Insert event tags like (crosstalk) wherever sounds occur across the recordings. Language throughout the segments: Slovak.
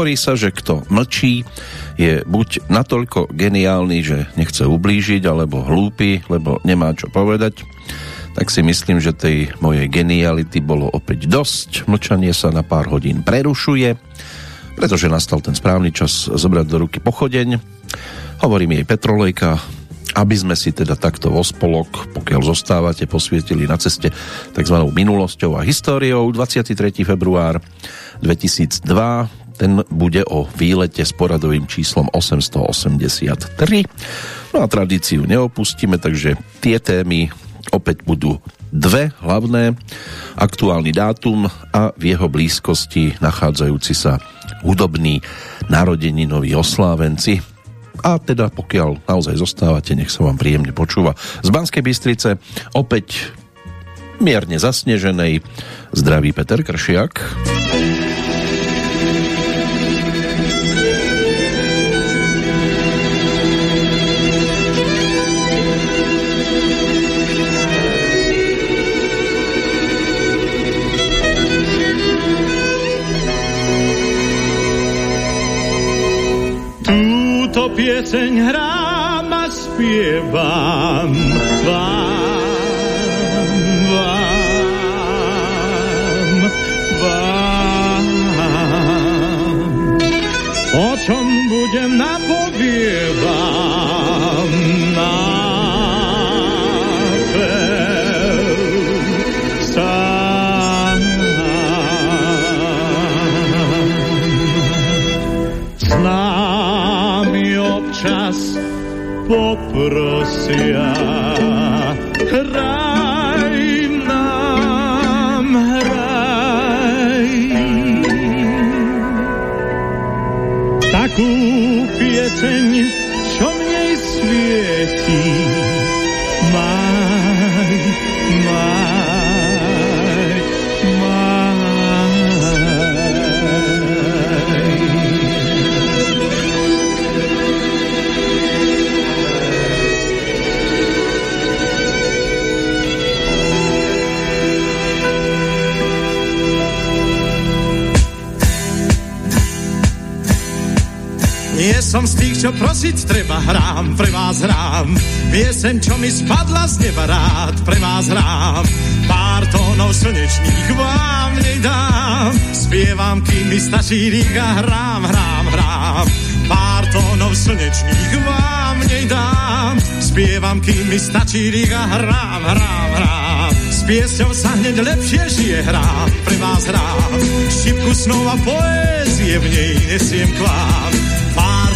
Hovorí sa, že kto mlčí, je buď natoľko geniálny, že nechce ublížiť, alebo hlúpy, lebo nemá čo povedať. Tak si myslím, že tej mojej geniality bolo opäť dosť. Mlčanie sa na pár hodín prerušuje, pretože nastal ten správny čas zobrať do ruky pochodeň. Hovorím jej Petrolejka, aby sme si teda takto vo spolok, pokiaľ zostávate, posvietili na ceste tzv. minulosťou a históriou. 23. február 2002 ten bude o výlete s poradovým číslom 883. No a tradíciu neopustíme, takže tie témy opäť budú dve hlavné. Aktuálny dátum a v jeho blízkosti nachádzajúci sa hudobní narodeninoví oslávenci a teda pokiaľ naozaj zostávate, nech sa vám príjemne počúva. Z Banskej Bystrice opäť mierne zasneženej zdraví Peter Kršiak. llevan. Poprosia. Hraj nám, hraj. Takú pieseň, čo v nej som z tých, čo prosiť treba, hrám, pre vás hrám. Piesem, čo mi spadla z neba rád, pre vás hrám. Pár tónov slnečných vám nedám. Spievam, kým mi stačí rýk a hrám, hrám, hrám. Pár tónov slnečných vám nedám. Spievam, kým mi stačí rýk a hrám, hrám, hrám. S piesťou sa hneď lepšie žije hrám, pre vás hrám. Šipku snov a poézie v nej nesiem k vám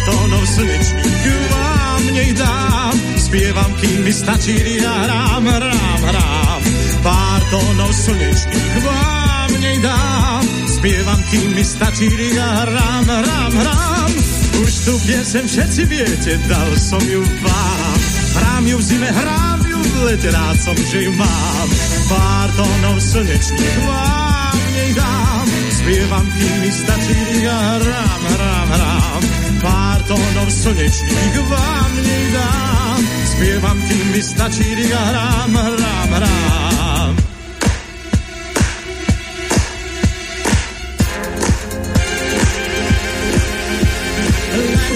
tónov slnečných vám nej dám. Spievam, kým mi stačí, ja hrám, hrám, hrám. Pár tónov slnečných vám nej dám. Spievam, kým mi stačí, ja hrám, hrám, hrám. Už tu piesem všetci viete, dal som ju vám. Hrám ju v zime, hrám ju v lete, rád som, že ju mám. Pár tónov slnečných vám nej dám. Spievam, kým mi stačí, ja hrám, hrám, hrám ja hrám, hrám, hrám.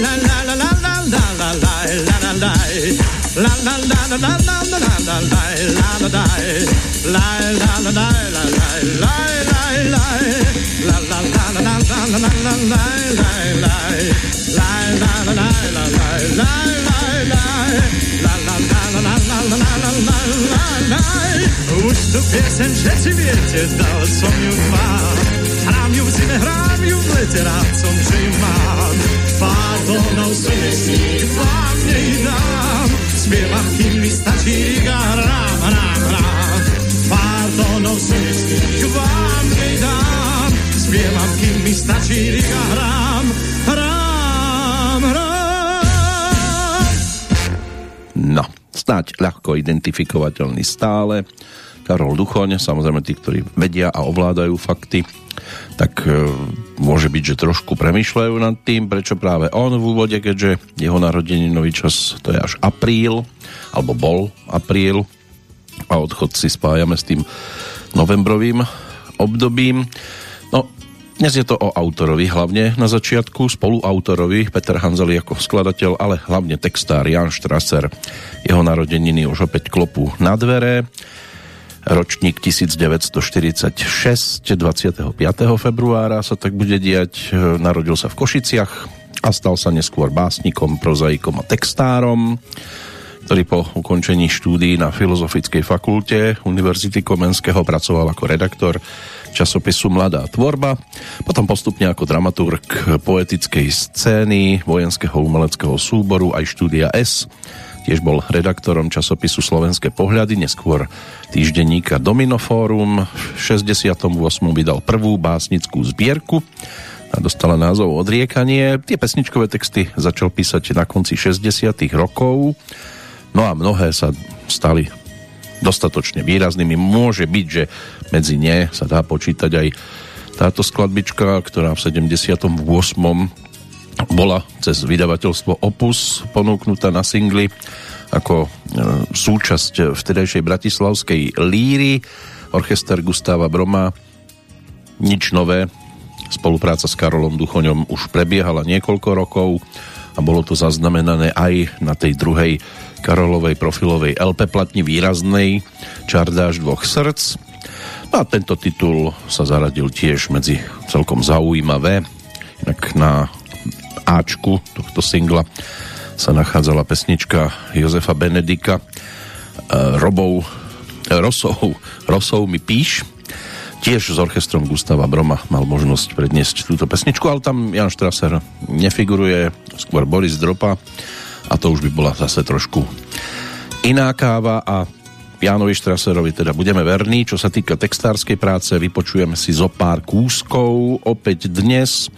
La la la la la la la la la la la La la la la la la la la la la la la la La la la la la la la la la tu piesen všetci viete, dal som ju vám. Hrám ju v zime, hrám ju v lete, rád som, že ju mám. Pár tónov slnečných vám nej dám. Spievam, kým mi stačí, a hrám, hrám, hrám. Pár tónov slnečných vám nej dám. Spievam, kým mi stačí, a hrám. No, snáď ľahko identifikovateľný stále. Karol Duchoň, samozrejme tí, ktorí vedia a ovládajú fakty, tak e, môže byť, že trošku premyšľajú nad tým, prečo práve on v úvode, keďže jeho nový čas to je až apríl, alebo bol apríl a odchod si spájame s tým novembrovým obdobím. Dnes je to o autorovi, hlavne na začiatku spoluautorovi Peter Hanzeli ako skladateľ, ale hlavne textár Jan Strasser. Jeho narodeniny už opäť klopu na dvere. Ročník 1946, 25. februára sa tak bude diať. Narodil sa v Košiciach a stal sa neskôr básnikom, prozaikom a textárom ktorý po ukončení štúdií na Filozofickej fakulte Univerzity Komenského pracoval ako redaktor časopisu Mladá tvorba, potom postupne ako dramaturg poetickej scény, vojenského umeleckého súboru aj štúdia S. Tiež bol redaktorom časopisu Slovenské pohľady, neskôr týždenníka Dominofórum. V 68. vydal prvú básnickú zbierku a dostala názov Odriekanie. Tie pesničkové texty začal písať na konci 60. rokov. No a mnohé sa stali dostatočne výraznými. Môže byť, že medzi ne sa dá počítať aj táto skladbička, ktorá v 78. bola cez vydavateľstvo Opus ponúknutá na singli ako e, súčasť vtedajšej bratislavskej líry. Orchester Gustáva Broma nič nové. Spolupráca s Karolom Duchoňom už prebiehala niekoľko rokov a bolo to zaznamenané aj na tej druhej Karolovej profilovej LP platni výraznej Čardáš dvoch srdc. No a tento titul sa zaradil tiež medzi celkom zaujímavé. Inak na Ačku tohto singla sa nachádzala pesnička Jozefa Benedika e, Robou Rosou, Rosou mi píš tiež s orchestrom Gustava Broma mal možnosť predniesť túto pesničku, ale tam Jan Strasser nefiguruje, skôr Boris Dropa a to už by bola zase trošku iná káva a Jánovi Štraserovi teda budeme verní. Čo sa týka textárskej práce, vypočujeme si zo pár kúskov opäť dnes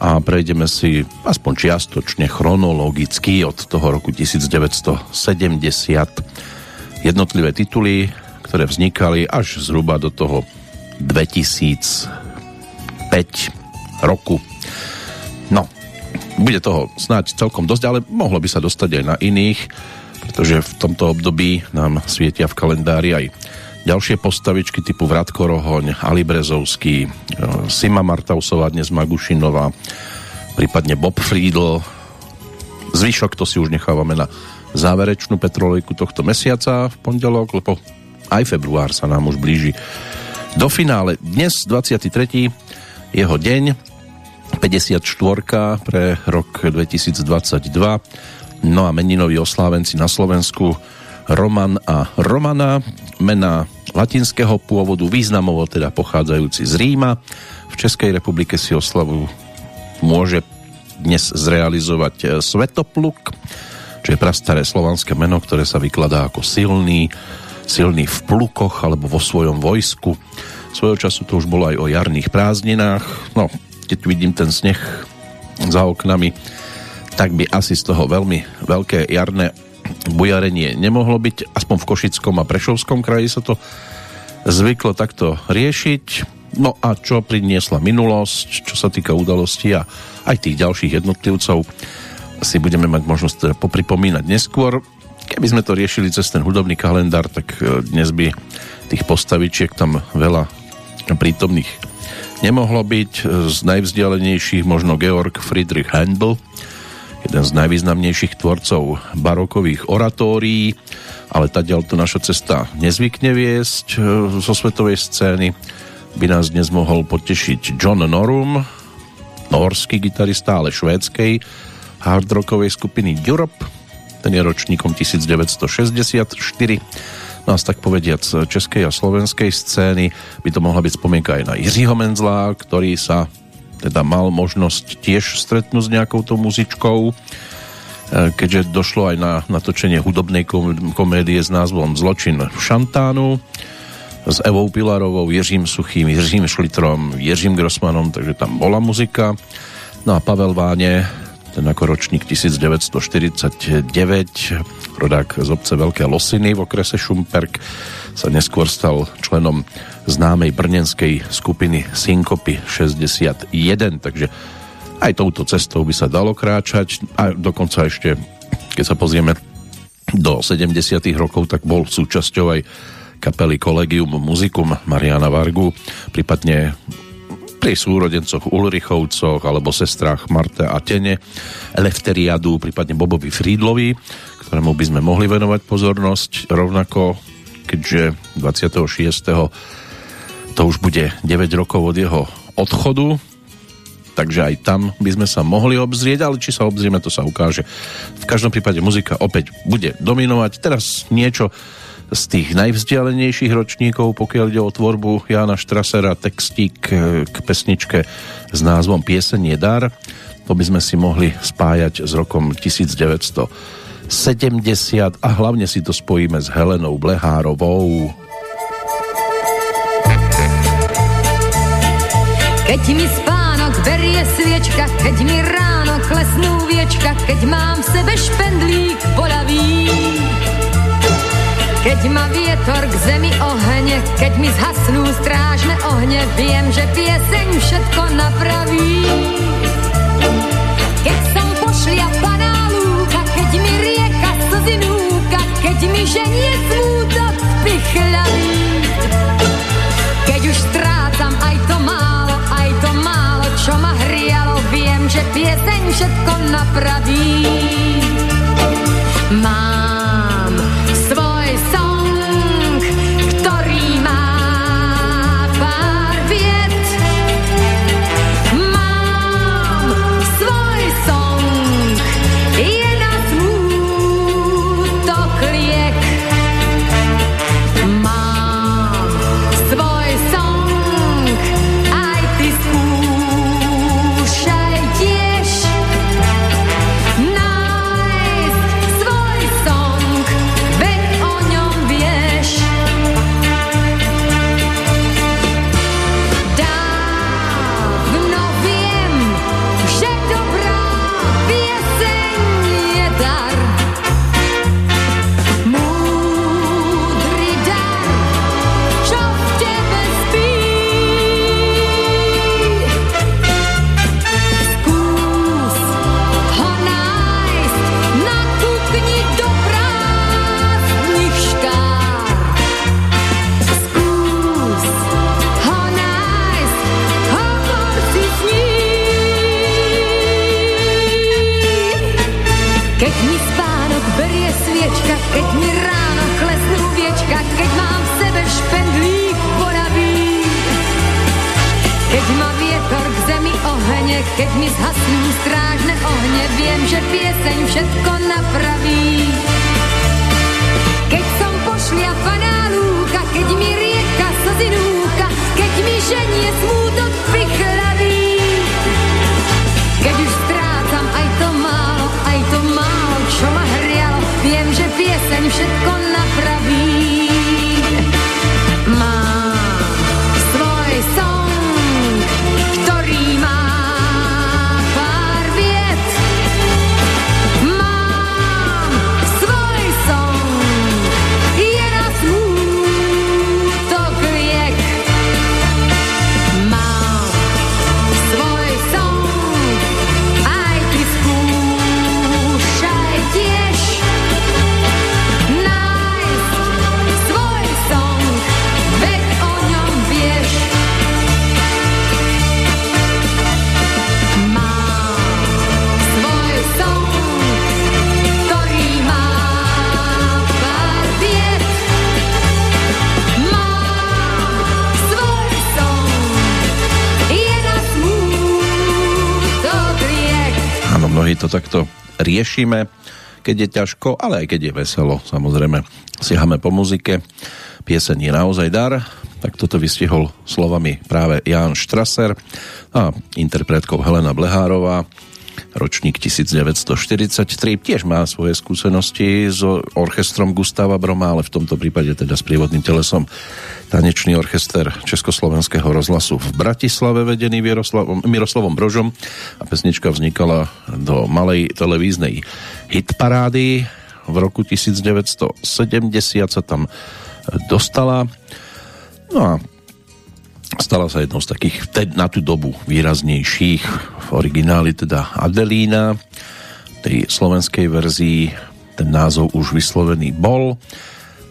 a prejdeme si aspoň čiastočne chronologicky od toho roku 1970 jednotlivé tituly, ktoré vznikali až zhruba do toho 2005 roku. No, bude toho snáď celkom dosť, ale mohlo by sa dostať aj na iných, pretože v tomto období nám svietia v kalendári aj ďalšie postavičky typu Vratko Rohoň, Ali Brezovský, e, Sima Martausová, dnes Magušinová, prípadne Bob Friedl. Zvyšok to si už nechávame na záverečnú petrolejku tohto mesiaca v pondelok, lebo aj február sa nám už blíži do finále. Dnes 23. jeho deň, 54 pre rok 2022. No a meninoví oslávenci na Slovensku Roman a Romana, mena latinského pôvodu, významovo teda pochádzajúci z Ríma. V Českej republike si oslavu môže dnes zrealizovať e, Svetopluk, čo je prastaré slovanské meno, ktoré sa vykladá ako silný, silný v plukoch alebo vo svojom vojsku. Svojho času to už bolo aj o jarných prázdninách. No, keď vidím ten sneh za oknami, tak by asi z toho veľmi veľké jarné bujarenie nemohlo byť. Aspoň v Košickom a Prešovskom kraji sa to zvyklo takto riešiť. No a čo priniesla minulosť, čo sa týka udalostí a aj tých ďalších jednotlivcov, si budeme mať možnosť teda popripomínať neskôr. Keby sme to riešili cez ten hudobný kalendár, tak e, dnes by tých postavičiek tam veľa prítomných nemohlo byť. Z najvzdialenejších možno Georg Friedrich Handel, jeden z najvýznamnejších tvorcov barokových oratórií, ale tadiaľ to naša cesta nezvykne viesť e, zo svetovej scény. By nás dnes mohol potešiť John Norum, norský gitarista, ale švédskej hardrockovej skupiny Europe. Ten je ročníkom 1964 No a tak povediac českej a slovenskej scény by to mohla byť spomienka aj na Jiřího Menzla, ktorý sa teda mal možnosť tiež stretnúť s nejakou tou muzičkou, e, keďže došlo aj na natočenie hudobnej komédie s názvom Zločin v Šantánu s Evou Pilarovou, Jiřím Suchým, Jiřím Šlitrom, Jiřím Grossmanom, takže tam bola muzika. No a Pavel Váne, ten ako ročník 1949, rodák z obce Veľké Losiny v okrese Šumperk, sa neskôr stal členom známej brnenskej skupiny Synkopy 61, takže aj touto cestou by sa dalo kráčať. A dokonca ešte, keď sa pozrieme do 70 rokov, tak bol súčasťou aj kapely Collegium Musicum Mariana Vargu, prípadne pri súrodencoch Ulrichovcoch alebo sestrách Marte a Tene, Elefteriadu, prípadne Bobovi Frídlovi, ktorému by sme mohli venovať pozornosť rovnako, keďže 26. to už bude 9 rokov od jeho odchodu, takže aj tam by sme sa mohli obzrieť, ale či sa obzrieme, to sa ukáže. V každom prípade muzika opäť bude dominovať. Teraz niečo z tých najvzdialenejších ročníkov, pokiaľ ide o tvorbu Jána Štrasera, textík k pesničke s názvom Pieseň dar. To by sme si mohli spájať s rokom 1970 a hlavne si to spojíme s Helenou Blehárovou. Keď mi spánok berie sviečka, keď mi ráno klesnú viečka, keď mám v sebe špendlík polavý. Keď ma vietor k zemi ohne, keď mi zhasnú strážne ohne, viem, že pieseň všetko napraví. Keď som pošliapaná lúka, keď mi rieka slzy núka, keď mi ženie smútok pichľavý. Riešime, keď je ťažko, ale aj keď je veselo, samozrejme. Siahame po muzike, pieseň je naozaj dar, tak toto vystihol slovami práve Jan Štraser a interpretkou Helena Blehárová. Ročník 1943, tiež má svoje skúsenosti s orchestrom Gustava Broma, ale v tomto prípade teda s prívodným telesom. Tanečný orchester Československého rozhlasu v Bratislave vedený Miroslavom, Miroslavom Brožom. A pesnička vznikala do malej televíznej hitparády. V roku 1970 sa tam dostala. No a stala sa jednou z takých na tú dobu výraznejších. V origináli teda Adelína. Tej slovenskej verzii ten názov už vyslovený bol.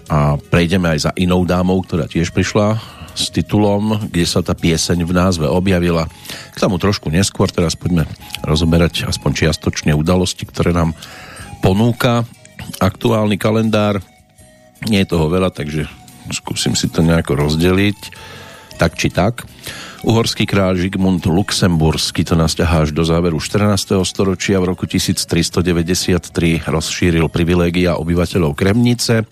A prejdeme aj za inou dámou, ktorá tiež prišla s titulom, kde sa tá pieseň v názve objavila. K tomu trošku neskôr, teraz poďme rozoberať aspoň čiastočne udalosti, ktoré nám ponúka aktuálny kalendár. Nie je toho veľa, takže skúsim si to nejako rozdeliť, tak či tak. Uhorský kráľ Žigmund Luxemburský to nás až do záveru 14. storočia. V roku 1393 rozšíril privilégia obyvateľov Kremnice.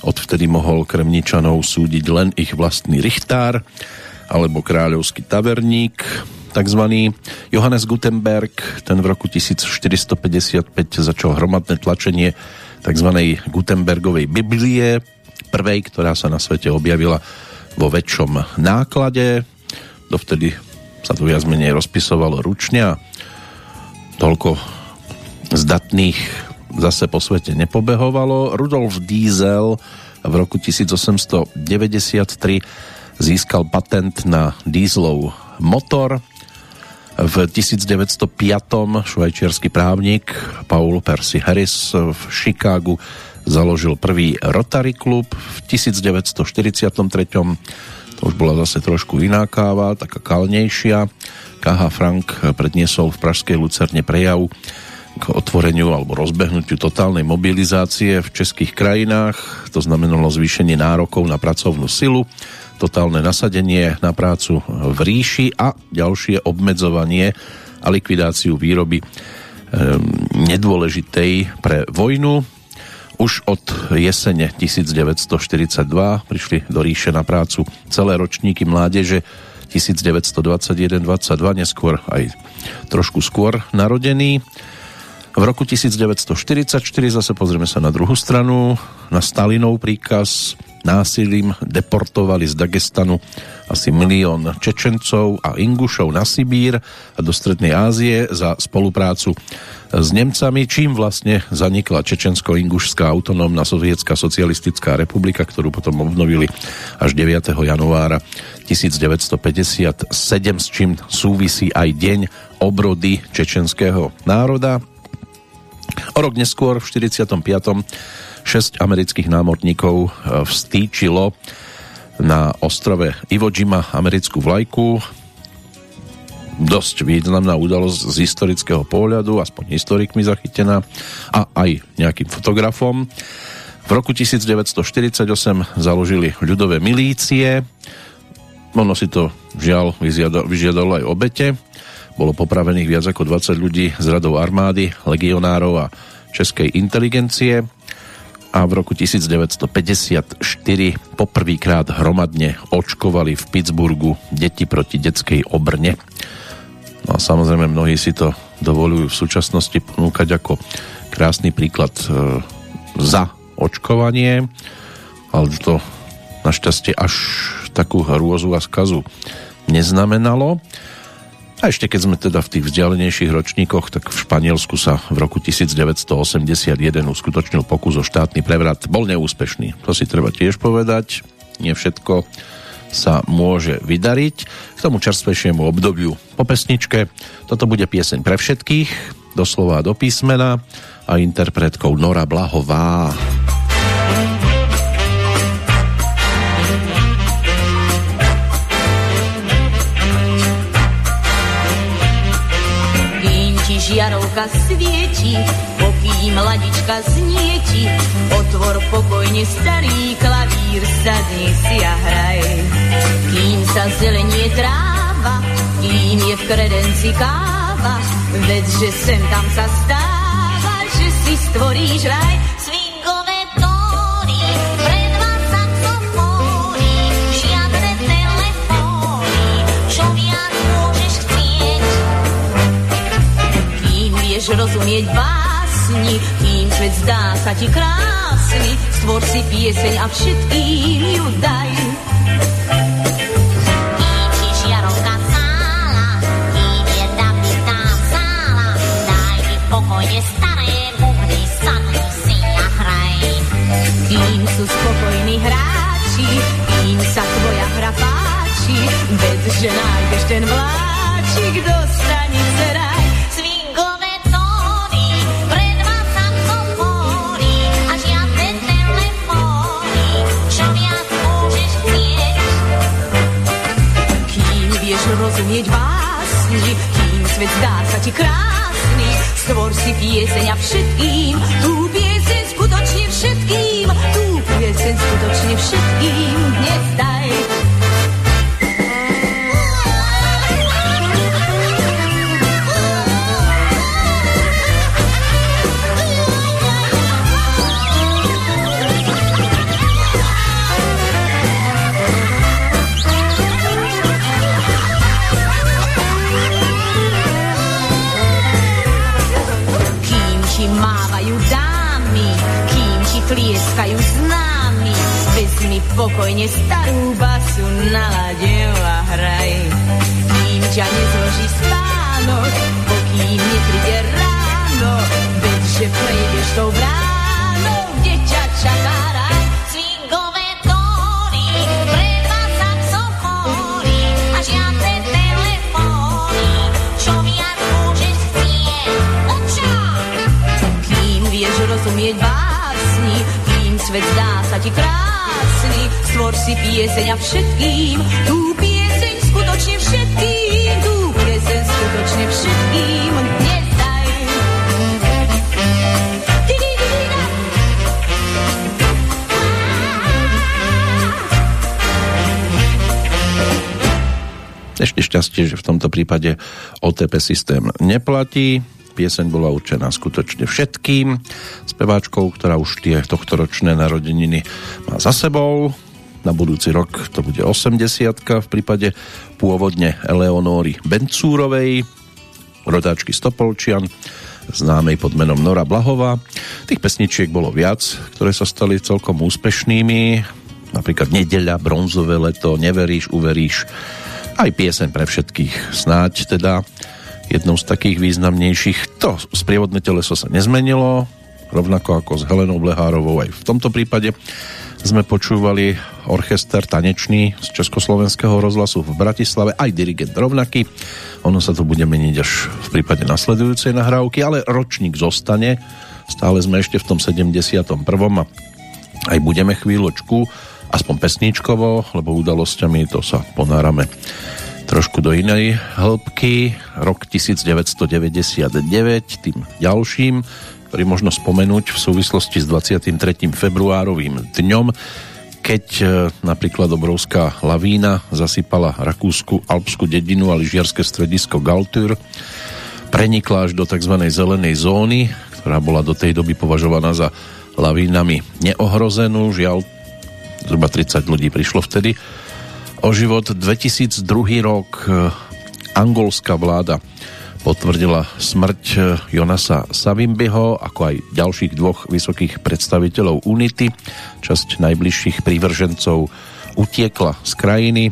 Odvtedy mohol Kremničanov súdiť len ich vlastný richtár alebo kráľovský taverník takzvaný. Johannes Gutenberg, ten v roku 1455 začal hromadné tlačenie tzv. Gutenbergovej Biblie, prvej, ktorá sa na svete objavila vo väčšom náklade. Dovtedy sa to viac menej rozpisovalo ručne a toľko zdatných zase po svete nepobehovalo. Rudolf Diesel v roku 1893 získal patent na dieselov motor. V 1905. švajčiarsky právnik Paul Percy Harris v Chicagu založil prvý Rotary klub. V 1943 to už bola zase trošku iná káva, taká kalnejšia. KH Frank predniesol v Pražskej Lucerne prejav k otvoreniu alebo rozbehnutiu totálnej mobilizácie v českých krajinách. To znamenalo zvýšenie nárokov na pracovnú silu, totálne nasadenie na prácu v ríši a ďalšie obmedzovanie a likvidáciu výroby e, nedôležitej pre vojnu. Už od jesene 1942 prišli do ríše na prácu celé ročníky mládeže 1921-22, neskôr aj trošku skôr narodený. V roku 1944 zase pozrieme sa na druhú stranu, na Stalinov príkaz násilím deportovali z Dagestanu asi milión Čečencov a Ingušov na Sibír a do Strednej Ázie za spoluprácu s Nemcami, čím vlastne zanikla Čečensko-Ingušská autonómna sovietská socialistická republika, ktorú potom obnovili až 9. januára 1957, s čím súvisí aj deň obrody čečenského národa. O rok neskôr, v 45 6 amerických námorníkov e, vstýčilo na ostrove Iwo Jima americkú vlajku. Dosť významná udalosť z historického pohľadu, aspoň historikmi zachytená a aj nejakým fotografom. V roku 1948 založili ľudové milície. Ono si to žiaľ vyžiadalo aj obete. Bolo popravených viac ako 20 ľudí z radov armády, legionárov a českej inteligencie a v roku 1954 poprvýkrát hromadne očkovali v Pittsburghu deti proti detskej obrne. No a samozrejme mnohí si to dovolujú v súčasnosti ponúkať ako krásny príklad e, za očkovanie, ale to našťastie až takú hrôzu a skazu neznamenalo. A ešte keď sme teda v tých vzdialenejších ročníkoch, tak v Španielsku sa v roku 1981 uskutočnil pokus o štátny prevrat. Bol neúspešný, to si treba tiež povedať. Nie všetko sa môže vydariť k tomu čerstvejšiemu obdobiu po pesničke. Toto bude pieseň pre všetkých, doslova do písmena a interpretkou Nora Blahová. Žiarovka svieti, pokým ladička znieti, otvor pokojne starý klavír, sadni si a hraj. Kým sa zelenie tráva, kým je v kredenci káva, veď, že sem tam sa stáva, že si stvoríš raj, rozumieť básni, kým svet zdá sa ti krásny, stvor si pieseň a všetkým ju daj. Pokojne staré bubny, sadni si a hraj. Kým sú spokojní hráči, kým sa tvoja hra páči, bez že nájdeš ten vláčik do stanice raj. rozumieť básni, kým svet dá sa ti krásny. Stvor si pieseň a všetkým, tú pieseň skutočne všetkým, tú pieseň skutočne všetkým dnes daj. Kým ti tlieskajú známi, vezmi pokojne starú basu, naladev a hraj. Kým ťa nezloží spánok, pokým nepríde ráno, veď, že prejdeš tou bránou, kde ťa čaká raj. Swingové tóny, pre vás saxofóny a žiadne telefóny, čo čo? Kým vieš rozumieť svet zdá sa ti krásny, stvor si pieseň a všetkým, tú pieseň skutočne všetkým, tú pieseň skutočne všetkým, dnes daj. Di-di-di-di-da. Ešte šťastie, že v tomto prípade OTP systém neplatí. Pieseň bola určená skutočne všetkým. Speváčkou, ktorá už tie tohtoročné narodeniny má za sebou. Na budúci rok to bude 80 v prípade pôvodne Eleonóry Bencúrovej, rodáčky Stopolčian, známej pod menom Nora Blahová. Tých pesničiek bolo viac, ktoré sa stali celkom úspešnými. Napríklad Nedeľa, Bronzové leto, Neveríš, uveríš, aj pieseň pre všetkých. Snáď teda jednou z takých významnejších. To sprievodné teleso sa nezmenilo, rovnako ako s Helenou Blehárovou aj v tomto prípade sme počúvali orchester tanečný z Československého rozhlasu v Bratislave, aj dirigent rovnaký. Ono sa to bude meniť až v prípade nasledujúcej nahrávky, ale ročník zostane. Stále sme ešte v tom 71. a aj budeme chvíľočku aspoň pesničkovo, lebo udalosťami to sa ponárame trošku do inej hĺbky. Rok 1999, tým ďalším, ktorý možno spomenúť v súvislosti s 23. februárovým dňom, keď e, napríklad obrovská lavína zasypala rakúsku alpskú dedinu a lyžiarske stredisko Galtur, prenikla až do tzv. zelenej zóny, ktorá bola do tej doby považovaná za lavínami neohrozenú. Žiaľ, zhruba 30 ľudí prišlo vtedy o život. 2002 rok e, angolská vláda potvrdila smrť e, Jonasa Savimbiho, ako aj ďalších dvoch vysokých predstaviteľov Unity. Časť najbližších prívržencov utiekla z krajiny.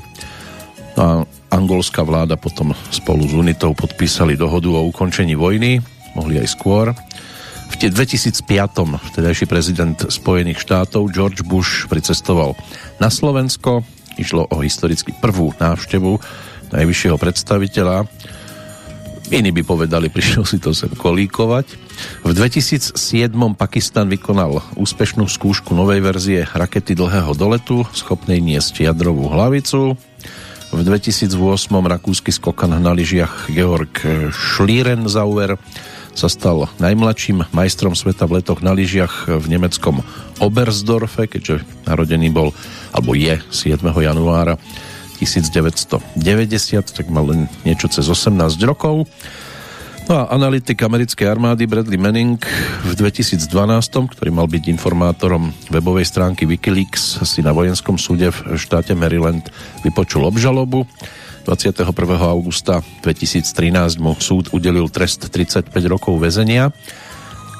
No a angolská vláda potom spolu s Unitou podpísali dohodu o ukončení vojny, mohli aj skôr. V 2005. vtedajší prezident Spojených štátov George Bush pricestoval na Slovensko. Išlo o historicky prvú návštevu najvyššieho predstaviteľa Iní by povedali, (laughs) prišiel si to sem kolíkovať. V 2007 Pakistan vykonal úspešnú skúšku novej verzie rakety dlhého doletu, schopnej niesť jadrovú hlavicu. V 2008 rakúsky skokan na lyžiach Georg Schlierenzauer sa stal najmladším majstrom sveta v letoch na lyžiach v nemeckom Oberstdorfe, keďže narodený bol, alebo je 7. januára 1990, tak mal len niečo cez 18 rokov. No a analytik americkej armády Bradley Manning v 2012, ktorý mal byť informátorom webovej stránky Wikileaks, si na vojenskom súde v štáte Maryland vypočul obžalobu. 21. augusta 2013 mu súd udelil trest 35 rokov väzenia.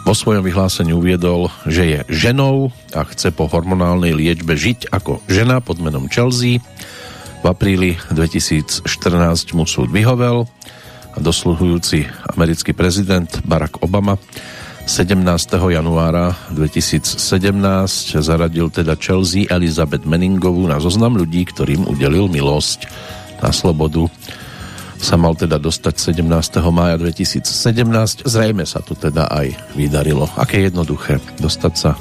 Vo svojom vyhlásení uviedol, že je ženou a chce po hormonálnej liečbe žiť ako žena pod menom Chelsea v apríli 2014 mu súd vyhovel a dosluhujúci americký prezident Barack Obama 17. januára 2017 zaradil teda Chelsea Elizabeth Menningovú na zoznam ľudí, ktorým udelil milosť na slobodu. Sa mal teda dostať 17. mája 2017. Zrejme sa to teda aj vydarilo. Aké jednoduché dostať sa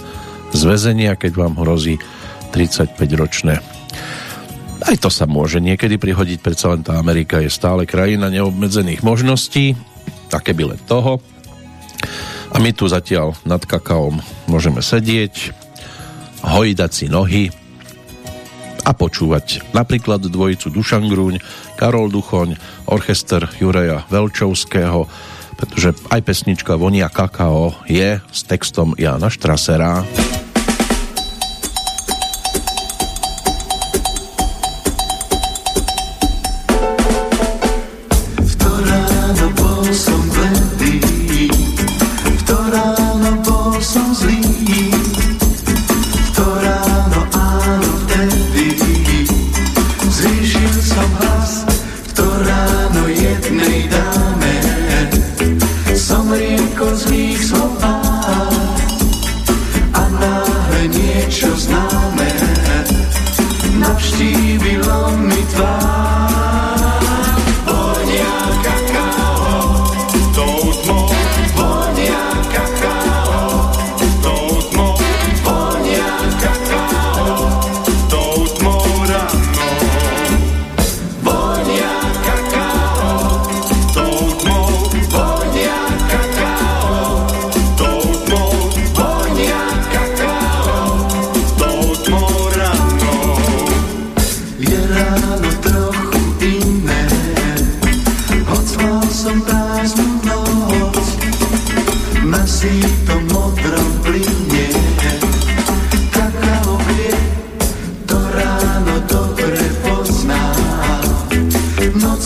z väzenia, keď vám hrozí 35-ročné aj to sa môže niekedy prihodiť, predsa len tá Amerika je stále krajina neobmedzených možností. také byle toho. A my tu zatiaľ nad kakaom môžeme sedieť, hojdať si nohy a počúvať napríklad dvojicu Dušan Grúň, Karol Duchoň, orchester Juraja Velčovského, pretože aj pesnička Vonia kakao je s textom Jana Štrasera.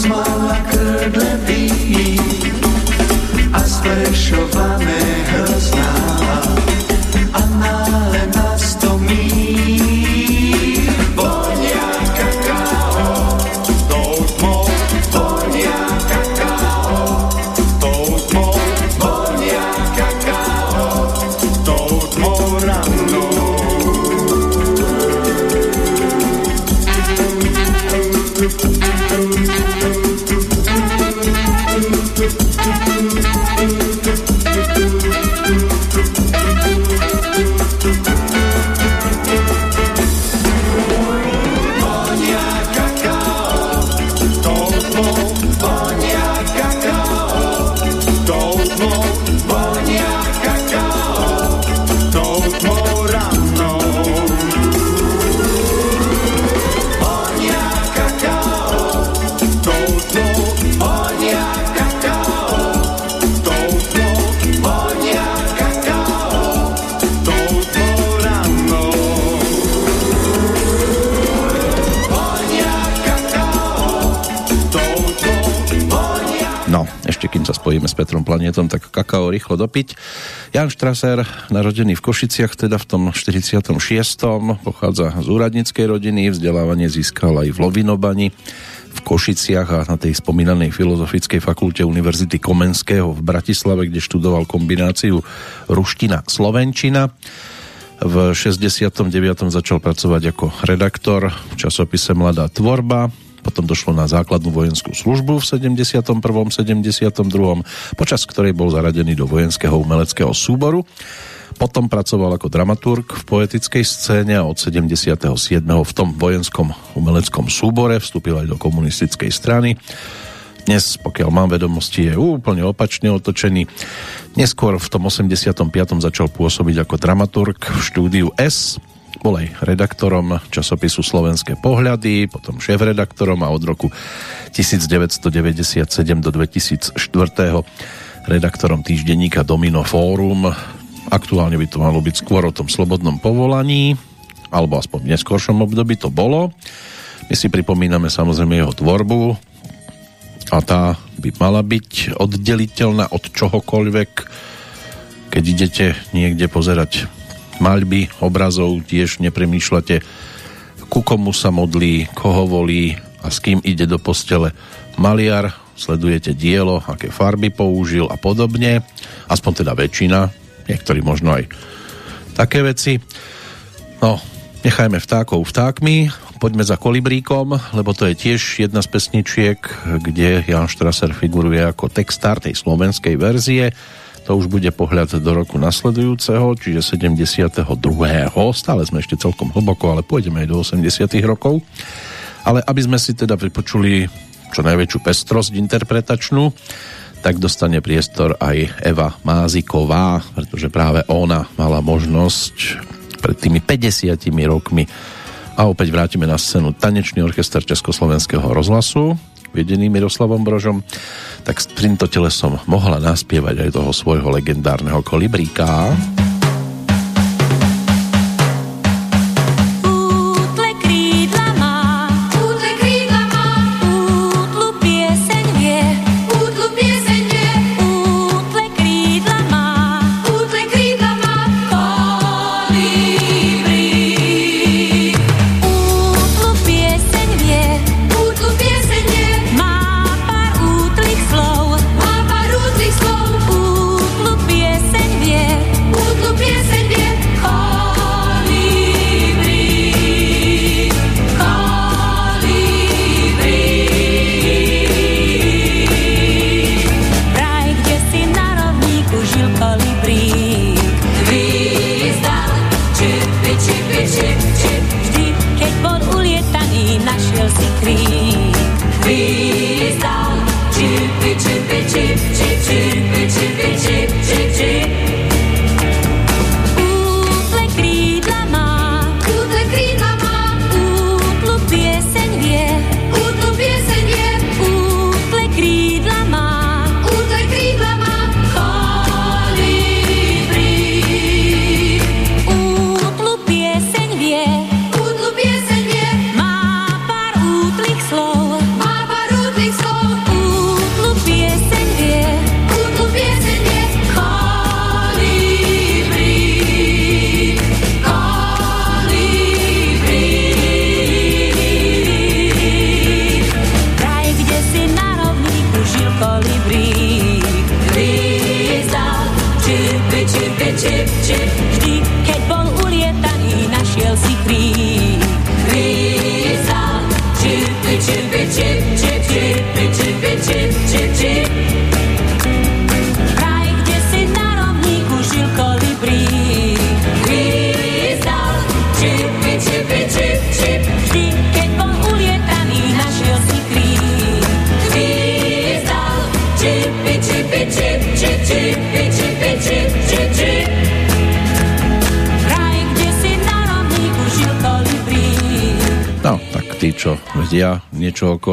smile. Planetom, tak kakao rýchlo dopiť. Jan Štraser, narodený v Košiciach, teda v tom 46. pochádza z úradníckej rodiny, vzdelávanie získal aj v Lovinobani v Košiciach a na tej spomínanej Filozofickej fakulte Univerzity Komenského v Bratislave, kde študoval kombináciu ruština-slovenčina. V 69. začal pracovať ako redaktor v časopise Mladá tvorba, potom došlo na základnú vojenskú službu v 71. 72. počas ktorej bol zaradený do vojenského umeleckého súboru. Potom pracoval ako dramaturg v poetickej scéne a od 77. v tom vojenskom umeleckom súbore vstúpil aj do komunistickej strany. Dnes, pokiaľ mám vedomosti, je úplne opačne otočený. Neskôr v tom 85. začal pôsobiť ako dramaturg v štúdiu S bol aj redaktorom časopisu Slovenské pohľady, potom šéf-redaktorom a od roku 1997 do 2004 redaktorom týždenníka Domino Fórum. Aktuálne by to malo byť skôr o tom slobodnom povolaní, alebo aspoň v neskôršom období to bolo. My si pripomíname samozrejme jeho tvorbu a tá by mala byť oddeliteľná od čohokoľvek, keď idete niekde pozerať maľby obrazov tiež nepremýšľate, ku komu sa modlí, koho volí a s kým ide do postele maliar, sledujete dielo, aké farby použil a podobne, aspoň teda väčšina, niektorí možno aj také veci. No, nechajme vtákov vtákmi, poďme za kolibríkom, lebo to je tiež jedna z pesničiek, kde Jan Strasser figuruje ako textár tej slovenskej verzie to už bude pohľad do roku nasledujúceho, čiže 72. Stále sme ešte celkom hlboko, ale pôjdeme aj do 80. rokov. Ale aby sme si teda vypočuli čo najväčšiu pestrosť interpretačnú, tak dostane priestor aj Eva Máziková, pretože práve ona mala možnosť pred tými 50 rokmi a opäť vrátime na scénu Tanečný orchester Československého rozhlasu vedený Miroslavom Brožom, tak s týmto telesom mohla naspievať aj toho svojho legendárneho kolibríka.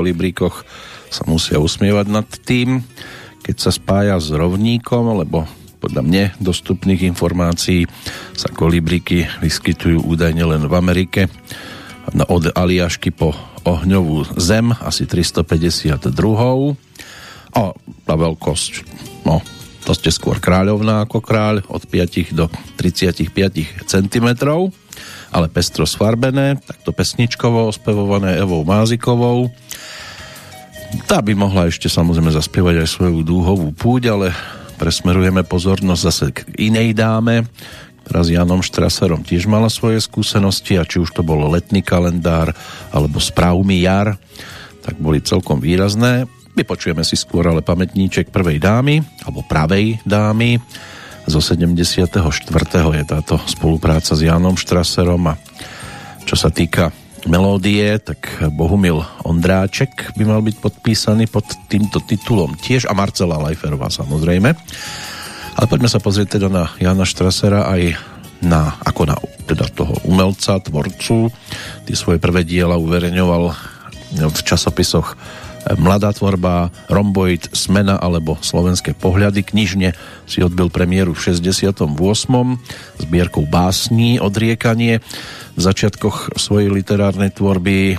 Kolibríkoch sa musia usmievať nad tým, keď sa spája s rovníkom, lebo podľa mne dostupných informácií sa kolibríky vyskytujú údajne len v Amerike od Aliašky po ohňovú zem, asi 352. A tá veľkosť, no, to ste skôr kráľovná ako kráľ, od 5 do 35 cm ale pestro sfarbené, takto pesničkovo ospevované Evou Mázikovou. Tá by mohla ešte samozrejme zaspievať aj svoju dúhovú púť, ale presmerujeme pozornosť zase k inej dáme, ktorá s Janom Štraserom tiež mala svoje skúsenosti a či už to bol letný kalendár alebo správmy jar, tak boli celkom výrazné. Vypočujeme si skôr ale pamätníček prvej dámy, alebo pravej dámy, zo 74. je táto spolupráca s Jánom Štraserom a čo sa týka melódie, tak Bohumil Ondráček by mal byť podpísaný pod týmto titulom tiež a Marcela Lajferová samozrejme. Ale poďme sa pozrieť teda na Jana Štrasera aj na, ako na teda toho umelca, tvorcu. Tie svoje prvé diela uverejňoval v časopisoch Mladá tvorba, Romboid, Smena alebo Slovenské pohľady. Knižne si odbil premiéru v 68. zbierkou básní Odriekanie. V začiatkoch svojej literárnej tvorby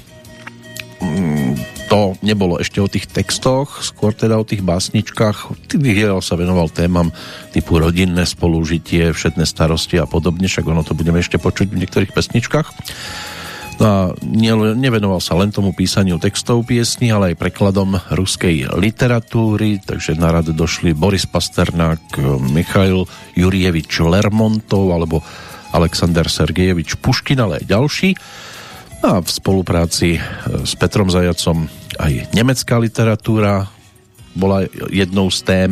to nebolo ešte o tých textoch, skôr teda o tých básničkách. Tých sa venoval témam typu rodinné spolužitie, všetné starosti a podobne, však ono to budeme ešte počuť v niektorých pesničkách. No a nevenoval sa len tomu písaniu textov piesní, ale aj prekladom ruskej literatúry, takže na rad došli Boris Pasternák, Michail Jurievič Lermontov alebo Alexander Sergejevič Puškin, ale aj ďalší. A v spolupráci e, s Petrom Zajacom aj nemecká literatúra bola jednou z tém.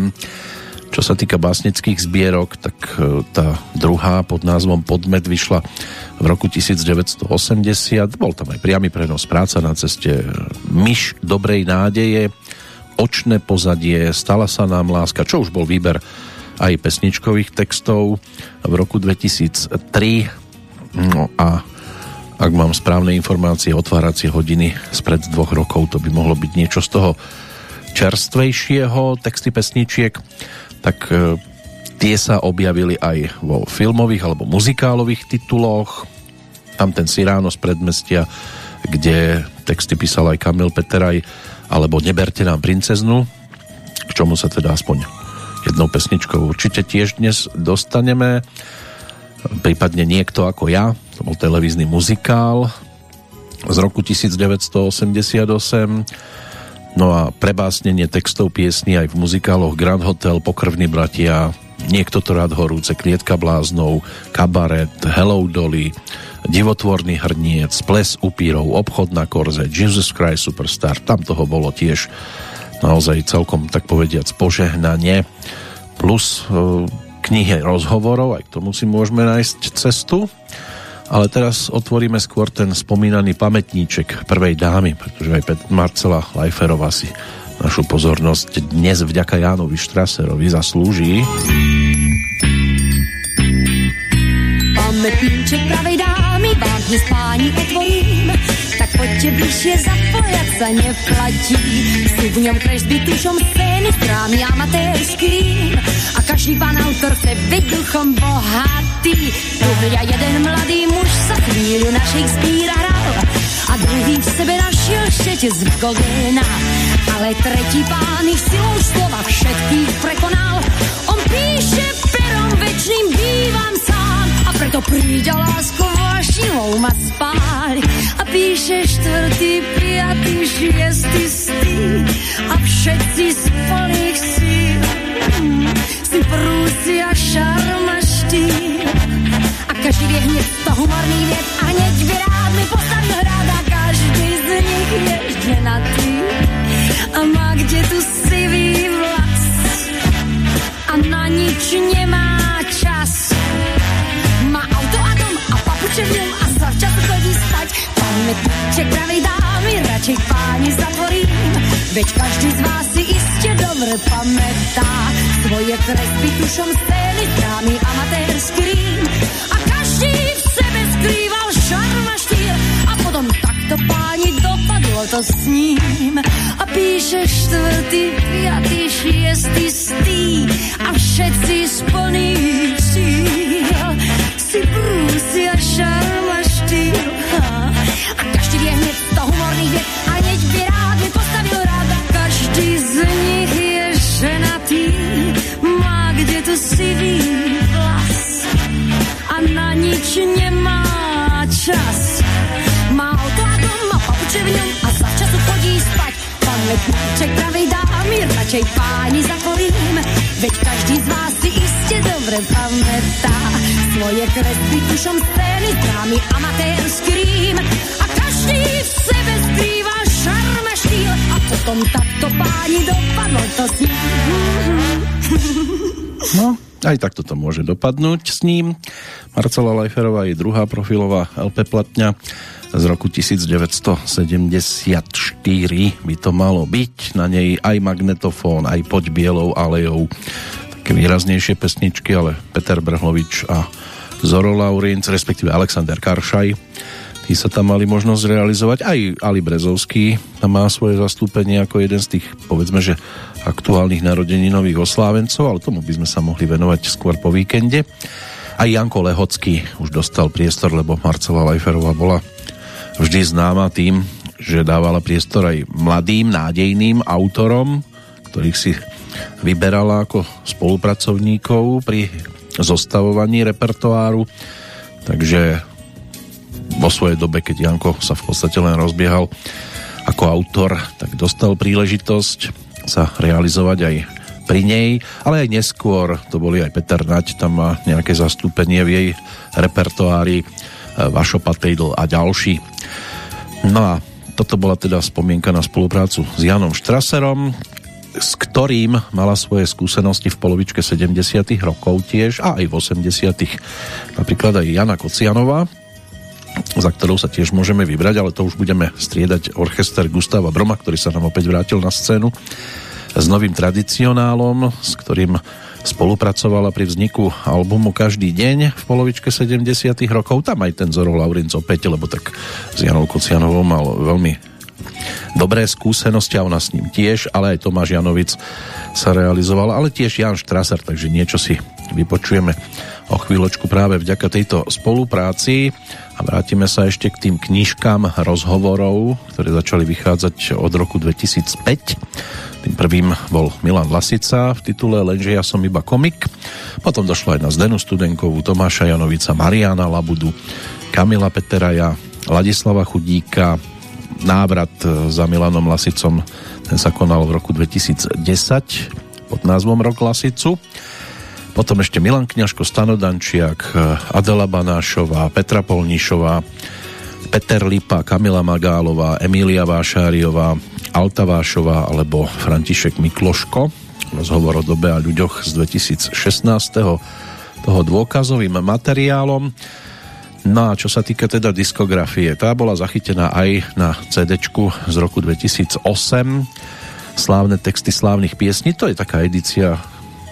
Čo sa týka básnických zbierok, tak e, tá druhá pod názvom Podmet vyšla v roku 1980. Bol tam aj priamy prenos práca na ceste Myš dobrej nádeje, Očné pozadie, Stala sa nám láska, čo už bol výber aj pesničkových textov v roku 2003. No a ak mám správne informácie, otváracie hodiny spred dvoch rokov, to by mohlo byť niečo z toho čerstvejšieho texty pesničiek, tak e, tie sa objavili aj vo filmových alebo muzikálových tituloch. Tam ten Siráno z predmestia, kde texty písal aj Kamil Peteraj, alebo Neberte nám princeznu, k čomu sa teda aspoň jednou pesničkou určite tiež dnes dostaneme prípadne niekto ako ja, to bol televízny muzikál z roku 1988 no a prebásnenie textov piesní aj v muzikáloch Grand Hotel, Pokrvní bratia Niekto to rád horúce, Klietka bláznov, Kabaret, Hello Dolly, Divotvorný hrniec, Ples upírov, Obchod na korze, Jesus Christ Superstar, tam toho bolo tiež naozaj celkom, tak povediac, požehnanie. Plus e, knihe rozhovorov, aj k tomu si môžeme nájsť cestu. Ale teraz otvoríme skôr ten spomínaný pamätníček prvej dámy, pretože aj Marcela Lajferová si našu pozornosť dnes vďaka Jánovi Štraserovi zaslúži. Pamätníček pravej dámy vám dnes páni otvorím poďte bližšie zapojať sa neplatí. Sú v ňom kresby tušom scény, strámy amatérským. A každý pán autor chce byť duchom bohatý. Tu hľa jeden mladý muž sa chvíľu na Shakespeare hral. A druhý v sebe našiel šete z Gogena. Ale tretí pán ich silou slova všetkých prekonal. On píše perom večným bývam sám. A preto príde lásko vášnivou ma spáli. A píše štvrtý, piatý, šiestý stý. A všetci z plných síl. Si prúsi a šarm a. A každý vie hneď to humorný vied a hneď by rád mi postavil hrad a každý z nich je ženatý. A má kde tu sivý vlas a na nič nemá čas. A papuče v ňom a zavčas chodí spať. Pamätníček pravej dámy, radšej páni zatvorím. Veď každý z vás si iste dobre pamätá svoje kresby tušom scény, drámy, amatérský rím. A každý v sebe skrýval šarm a štýl a potom takto páni dopadlo to s ním. A píše štvrtý, piatý, šiestý stý a všetci z plných síl si brúsi a šarm a každý vie hneď to humorný vie a hneď by rád mi postavil rád a každý z nich je ženatý. Má kde to sivý vlas a na nič nemá čas. Má auto a dom, má papuče v ňom a za času chodí spať. Pamätníček pravej dámy, radšej páni zatvorím, veď každý z vás si iste dobre pamätá. Svoje kresby tušom scény, drámy, amatérský rím a každý v sebe skrýva šarm a štýl a potom takto páni dopadlo to s ním. (laughs) No, aj takto to môže dopadnúť s ním. Marcela Lajferová je druhá profilová LP platňa z roku 1974 by to malo byť. Na nej aj magnetofón, aj pod bielou alejou. Také výraznejšie pesničky, ale Peter Brhlovič a Zoro Laurinc, respektíve Alexander Karšaj. Tí sa tam mali možnosť realizovať. Aj Ali Brezovský tam má svoje zastúpenie ako jeden z tých, povedzme, že aktuálnych narodeninových oslávencov, ale tomu by sme sa mohli venovať skôr po víkende. Aj Janko Lehocký už dostal priestor, lebo Marcela Lajferová bola vždy známa tým, že dávala priestor aj mladým, nádejným autorom, ktorých si vyberala ako spolupracovníkov pri zostavovaní repertoáru. Takže vo svojej dobe, keď Janko sa v podstate len rozbiehal ako autor, tak dostal príležitosť sa realizovať aj pri nej, ale aj neskôr, to boli aj Peter Nať, tam má nejaké zastúpenie v jej repertoári, Vašo Patejdl a ďalší. No a toto bola teda spomienka na spoluprácu s Janom Štraserom, s ktorým mala svoje skúsenosti v polovičke 70 rokov tiež a aj v 80 napríklad aj Jana Kocianová. za ktorou sa tiež môžeme vybrať, ale to už budeme striedať orchester Gustava Broma, ktorý sa nám opäť vrátil na scénu s novým tradicionálom, s ktorým spolupracovala pri vzniku albumu Každý deň v polovičke 70 rokov. Tam aj ten Zoro Laurinc opäť, lebo tak s Janou Kocianovou mal veľmi dobré skúsenosti a ona s ním tiež, ale aj Tomáš Janovic sa realizoval, ale tiež Jan Štraser, takže niečo si vypočujeme o chvíľočku práve vďaka tejto spolupráci a vrátime sa ešte k tým knižkám rozhovorov, ktoré začali vychádzať od roku 2005. Tým prvým bol Milan Lasica v titule Lenže ja som iba komik. Potom došlo aj na Zdenu Studenkovú, Tomáša Janovica, Mariana Labudu, Kamila Peteraja, Ladislava Chudíka, návrat za Milanom Lasicom, ten sa konal v roku 2010 pod názvom Rok Lasicu. Potom ešte Milan Kňažko, Stanodančiak, Adela Banášová, Petra Polníšová, Peter Lipa, Kamila Magálová, Emília Vášáriová, Alta Vášová alebo František Mikloško. Rozhovor o dobe a ľuďoch z 2016. toho dôkazovým materiálom. No a čo sa týka teda diskografie, tá bola zachytená aj na CD z roku 2008. Slávne texty slávnych piesní, to je taká edícia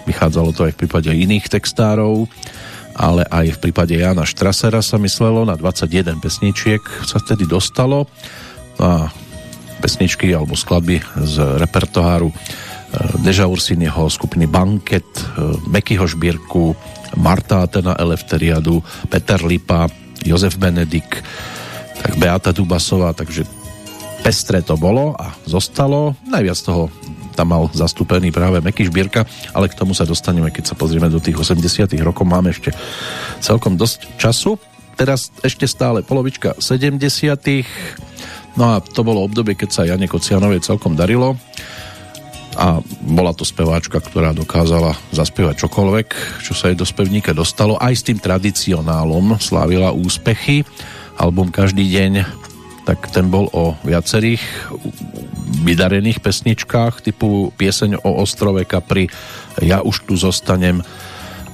Vychádzalo to aj v prípade iných textárov, ale aj v prípade Jana Štrasera sa myslelo, na 21 pesničiek sa vtedy dostalo a pesničky alebo skladby z repertoáru e, Deža Ursinieho skupiny Banket, e, Mekyho Šbírku, Marta Atena Elefteriadu, Peter Lipa, Jozef Benedik, tak Beata Dubasová, takže pestré to bolo a zostalo. Najviac toho tam mal zastúpený práve Meky Šbírka, ale k tomu sa dostaneme, keď sa pozrieme do tých 80 rokov. Máme ešte celkom dosť času. Teraz ešte stále polovička 70 No a to bolo obdobie, keď sa Jane Kocianovej celkom darilo a bola to speváčka, ktorá dokázala zaspievať čokoľvek, čo sa jej do spevníka dostalo. Aj s tým tradicionálom slávila úspechy. Album Každý deň tak ten bol o viacerých vydarených pesničkách typu Pieseň o ostrove Capri, Ja už tu zostanem,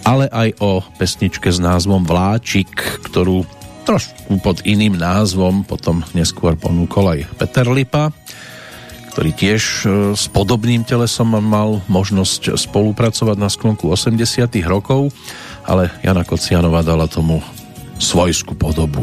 ale aj o pesničke s názvom Vláčik, ktorú trošku pod iným názvom potom neskôr ponúkol aj Peter Lipa, ktorý tiež e, s podobným telesom mal možnosť spolupracovať na sklonku 80 rokov, ale Jana Kocianová dala tomu svojskú podobu.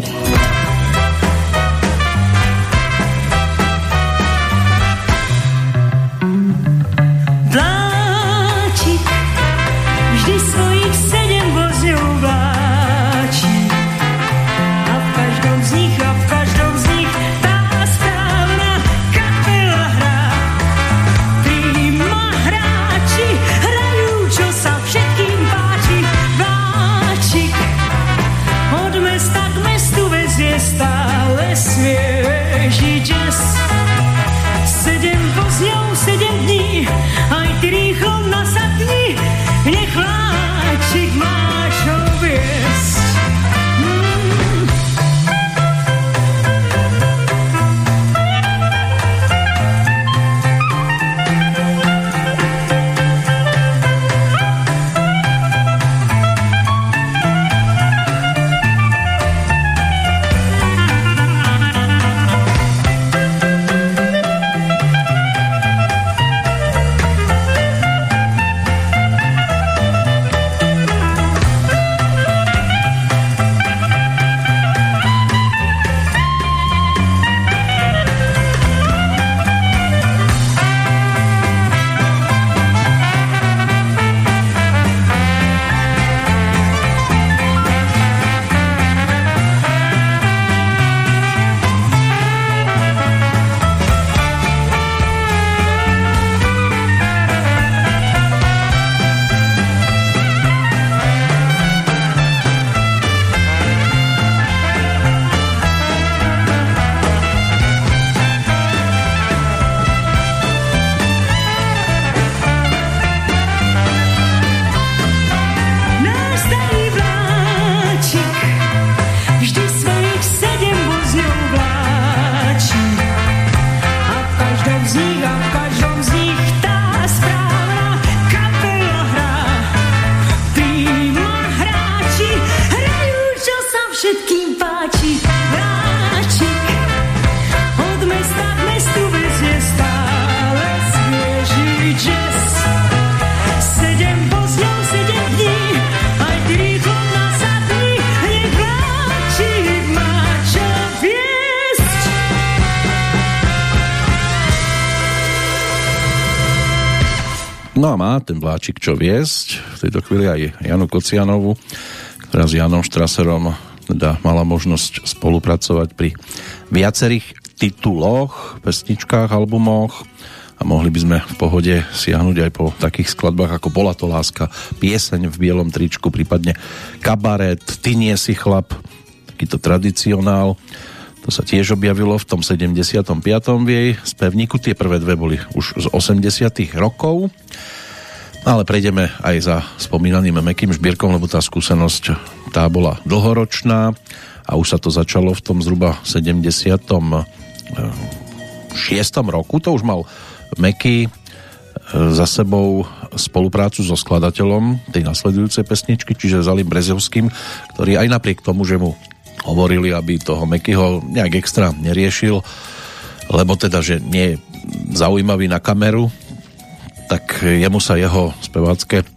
Čo viesť, v tejto chvíli aj Janu Kocianovu, ktorá s Janom Štraserom teda mala možnosť spolupracovať pri viacerých tituloch, pesničkách, albumoch a mohli by sme v pohode siahnuť aj po takých skladbách ako Bola to láska, Pieseň v bielom tričku, prípadne Kabaret, Ty nie si chlap, takýto tradicionál. To sa tiež objavilo v tom 75. v jej spevníku. Tie prvé dve boli už z 80. rokov. Ale prejdeme aj za spomínaným Mekým Žbírkom, lebo tá skúsenosť tá bola dlhoročná a už sa to začalo v tom zhruba 76. roku. To už mal Meky e, za sebou spoluprácu so skladateľom tej nasledujúcej pesničky, čiže Zalim Brezovským, ktorý aj napriek tomu, že mu hovorili, aby toho Mekyho nejak extra neriešil, lebo teda, že nie je zaujímavý na kameru, tak jemu sa jeho spevácké e,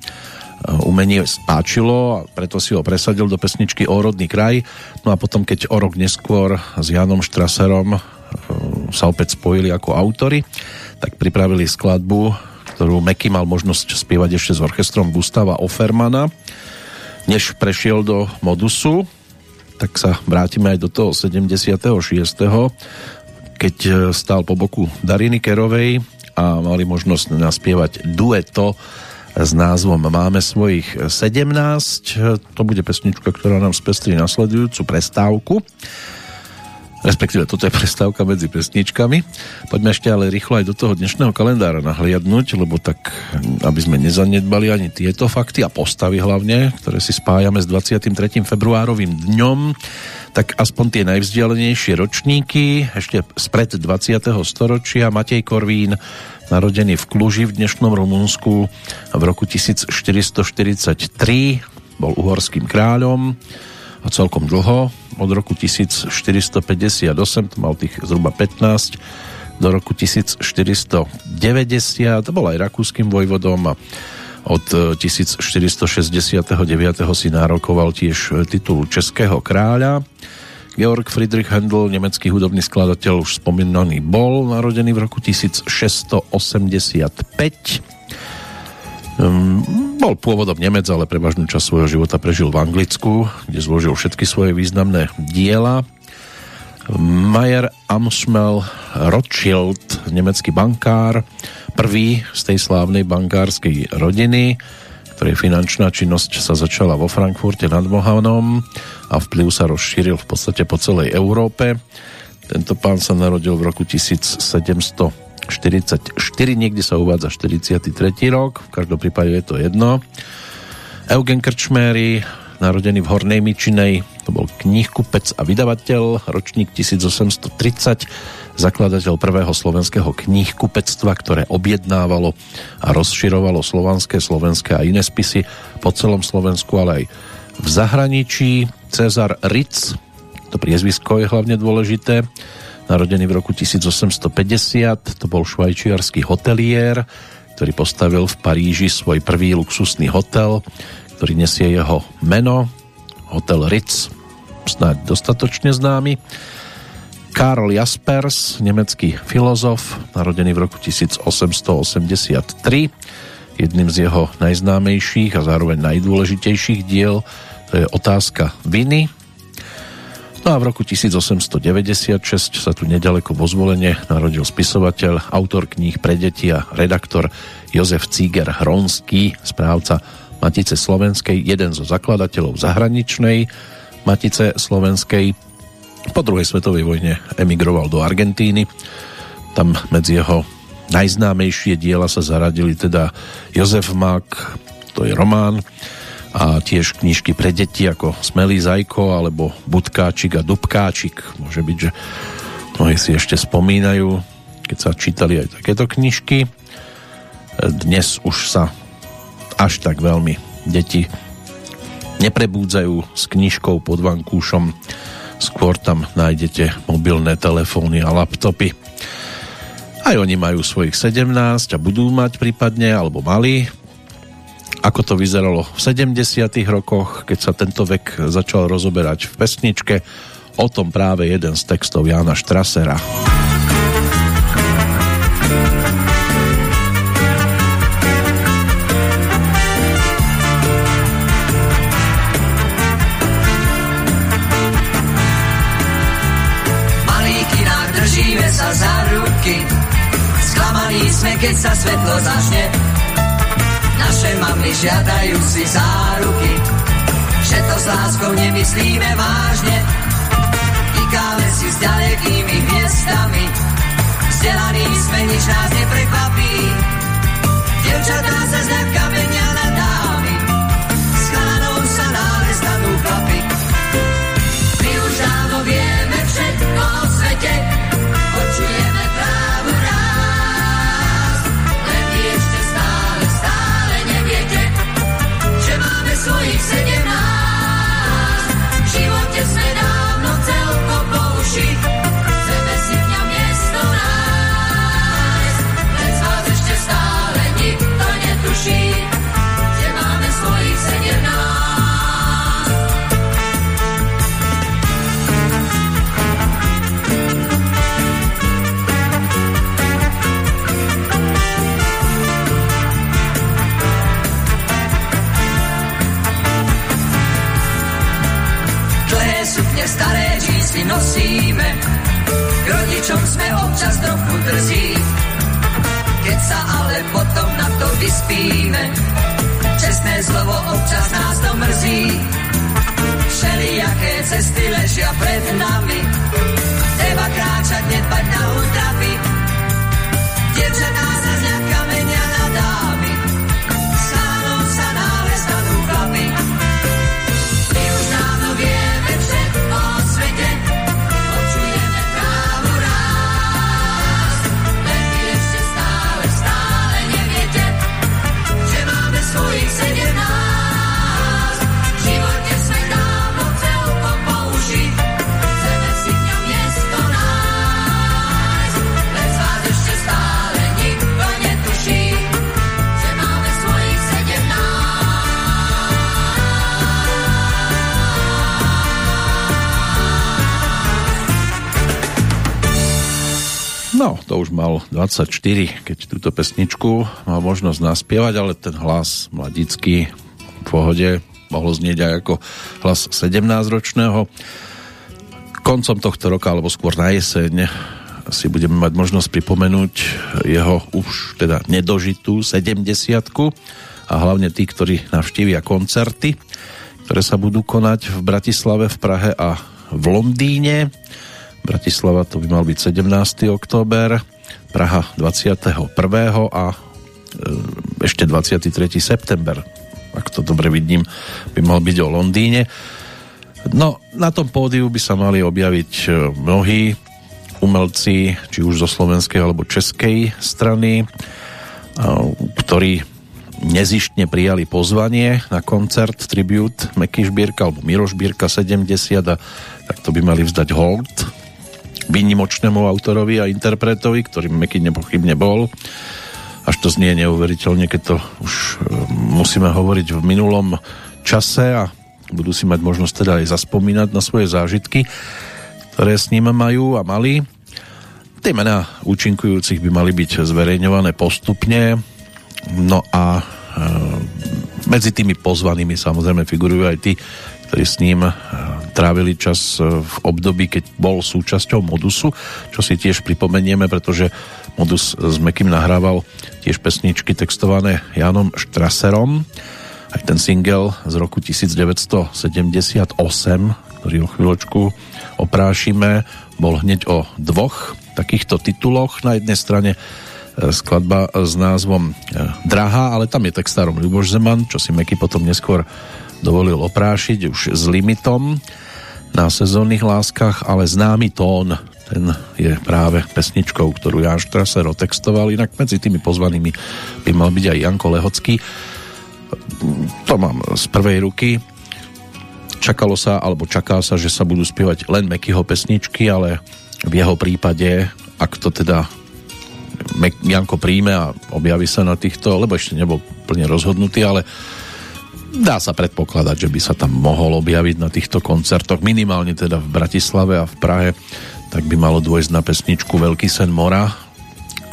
umenie spáčilo a preto si ho presadil do pesničky O rodný kraj. No a potom, keď o rok neskôr s Janom Štraserom e, sa opäť spojili ako autory, tak pripravili skladbu, ktorú Meky mal možnosť spievať ešte s orchestrom Gustava Offermana. Než prešiel do modusu, tak sa vrátime aj do toho 76. keď e, stál po boku Dariny Kerovej a mali možnosť naspievať dueto s názvom Máme svojich 17. To bude pesnička, ktorá nám spestrí nasledujúcu prestávku. Respektíve toto je prestávka medzi pesničkami. Poďme ešte ale rýchlo aj do toho dnešného kalendára nahliadnúť, lebo tak, aby sme nezanedbali ani tieto fakty a postavy hlavne, ktoré si spájame s 23. februárovým dňom, tak aspoň tie najvzdialenejšie ročníky, ešte spred 20. storočia, Matej Korvín, narodený v Kluži v dnešnom Rumunsku v roku 1443, bol uhorským kráľom a celkom dlho, od roku 1458, to mal tých zhruba 15, do roku 1490, to bol aj rakúskym vojvodom a od 1469. si nárokoval tiež titul Českého kráľa. Georg Friedrich Händel, nemecký hudobný skladateľ, už spomínaný bol, narodený v roku 1685 Um, bol pôvodom Nemec, ale prevažnú časť svojho života prežil v Anglicku, kde zložil všetky svoje významné diela. Mayer Amschmel Rothschild, nemecký bankár, prvý z tej slávnej bankárskej rodiny, ktorej finančná činnosť sa začala vo Frankfurte nad Mohanom a vplyv sa rozšíril v podstate po celej Európe. Tento pán sa narodil v roku 1700 44, niekde sa uvádza 43. rok, v každom prípade je to jedno. Eugen Krčméry, narodený v Hornej Mičinej, to bol knihkupec a vydavateľ, ročník 1830, zakladateľ prvého slovenského knihkupectva, ktoré objednávalo a rozširovalo slovanské, slovenské a iné spisy po celom Slovensku, ale aj v zahraničí. Cezar Ritz, to priezvisko je hlavne dôležité, narodený v roku 1850, to bol švajčiarsky hotelier, ktorý postavil v Paríži svoj prvý luxusný hotel, ktorý nesie jeho meno, Hotel Ritz, snáď dostatočne známy. Karl Jaspers, nemecký filozof, narodený v roku 1883, jedným z jeho najznámejších a zároveň najdôležitejších diel to je Otázka viny, No a v roku 1896 sa tu nedaleko vo zvolenie narodil spisovateľ, autor kníh pre deti a redaktor Jozef Cíger Hronský, správca Matice Slovenskej, jeden zo zakladateľov zahraničnej Matice Slovenskej. Po druhej svetovej vojne emigroval do Argentíny. Tam medzi jeho najznámejšie diela sa zaradili teda Jozef Mak, to je román, a tiež knižky pre deti ako Smelý zajko alebo Budkáčik a Dubkáčik. Môže byť, že mnohí si ešte spomínajú, keď sa čítali aj takéto knižky. Dnes už sa až tak veľmi deti neprebúdzajú s knižkou pod vankúšom. Skôr tam nájdete mobilné telefóny a laptopy. Aj oni majú svojich 17 a budú mať prípadne, alebo mali, ako to vyzeralo v 70. rokoch, keď sa tento vek začal rozoberať v pesničke. O tom práve jeden z textov Jana Štrasera. sa za ruky Sklamaní sme, keď sa svetlo zažne naše mamy žiadajú si záruky, že to s láskou nemyslíme vážne. Týkáme si s ďalekými hviezdami, vzdelaní sme, nič nás neprekvapí. Devčatá sa z kamenia džísy nosíme, k rodičom sme občas trochu drzí. Keď sa ale potom na to vyspíme, čestné slovo občas nás to mrzí. Všelijaké cesty ležia pred nami, treba kráčať, nedbať na útrapy. To už mal 24, keď túto pesničku mal možnosť naspievať, ale ten hlas mladický v pohode mohol znieť aj ako hlas 17-ročného. Koncom tohto roka, alebo skôr na jeseň, si budeme mať možnosť pripomenúť jeho už teda nedožitú 70 a hlavne tí, ktorí navštívia koncerty, ktoré sa budú konať v Bratislave, v Prahe a v Londýne. Bratislava to by mal byť 17. október, Praha 21. a e, ešte 23. september, ak to dobre vidím, by mal byť o Londýne. No, na tom pódiu by sa mali objaviť e, mnohí umelci, či už zo slovenskej alebo českej strany, e, ktorí nezištne prijali pozvanie na koncert tribute Meky Šbírka alebo Miro Šbírka 70 a tak to by mali vzdať hold výnimočnému autorovi a interpretovi, ktorým Meky nepochybne bol. Až to znie neuveriteľne, keď to už e, musíme hovoriť v minulom čase a budú si mať možnosť teda aj zaspomínať na svoje zážitky, ktoré s ním majú a mali. Tie mená účinkujúcich by mali byť zverejňované postupne, no a e, medzi tými pozvanými samozrejme figurujú aj tí, ktorí s ním e, trávili čas e, v období, keď bol súčasťou Modusu, čo si tiež pripomenieme, pretože Modus s Mekým nahrával tiež pesničky textované Janom Štraserom. Aj ten single z roku 1978, ktorý o chvíľočku oprášime, bol hneď o dvoch takýchto tituloch. Na jednej strane e, skladba s názvom Drahá, ale tam je textárom Ľuboš Zeman, čo si Meky potom neskôr dovolil oprášiť už s limitom na sezónnych láskach, ale známy tón, ten je práve pesničkou, ktorú Jan Štraser otextoval, inak medzi tými pozvanými by mal byť aj Janko Lehocký. To mám z prvej ruky. Čakalo sa, alebo čaká sa, že sa budú spievať len Mekyho pesničky, ale v jeho prípade, ak to teda Janko príjme a objaví sa na týchto, lebo ešte nebol plne rozhodnutý, ale dá sa predpokladať, že by sa tam mohol objaviť na týchto koncertoch, minimálne teda v Bratislave a v Prahe, tak by malo dôjsť na pesničku Veľký sen mora,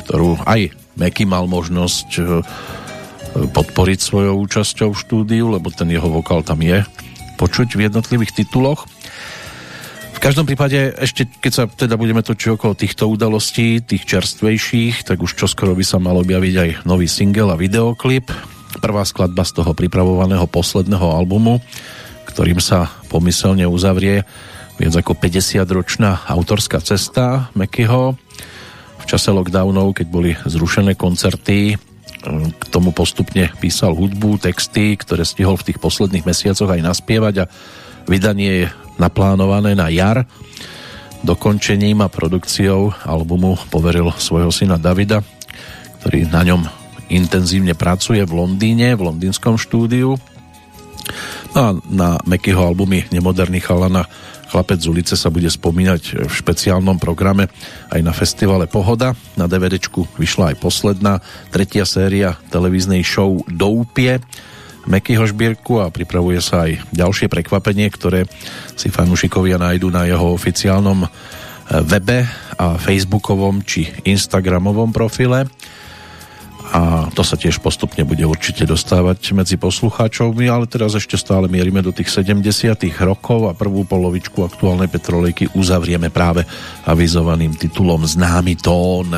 ktorú aj Meky mal možnosť e, podporiť svojou účasťou v štúdiu, lebo ten jeho vokál tam je počuť v jednotlivých tituloch. V každom prípade ešte keď sa teda budeme točiť okolo týchto udalostí, tých čerstvejších, tak už čoskoro by sa mal objaviť aj nový single a videoklip. Prvá skladba z toho pripravovaného posledného albumu, ktorým sa pomyselne uzavrie viac ako 50-ročná autorská cesta Mekyho. V čase lockdownov, keď boli zrušené koncerty, k tomu postupne písal hudbu, texty, ktoré stihol v tých posledných mesiacoch aj naspievať a vydanie je naplánované na jar. Dokončením a produkciou albumu poveril svojho syna Davida, ktorý na ňom intenzívne pracuje v Londýne, v londýnskom štúdiu. No a na Mekyho albumy Nemoderný chalana Chlapec z ulice sa bude spomínať v špeciálnom programe aj na festivale Pohoda. Na DVDčku vyšla aj posledná, tretia séria televíznej show Doupie Mekyho šbírku a pripravuje sa aj ďalšie prekvapenie, ktoré si fanúšikovia nájdu na jeho oficiálnom eh, webe a facebookovom či instagramovom profile a to sa tiež postupne bude určite dostávať medzi poslucháčov. My ale teraz ešte stále mierime do tých 70 rokov a prvú polovičku aktuálnej petrolejky uzavrieme práve avizovaným titulom Známy tón.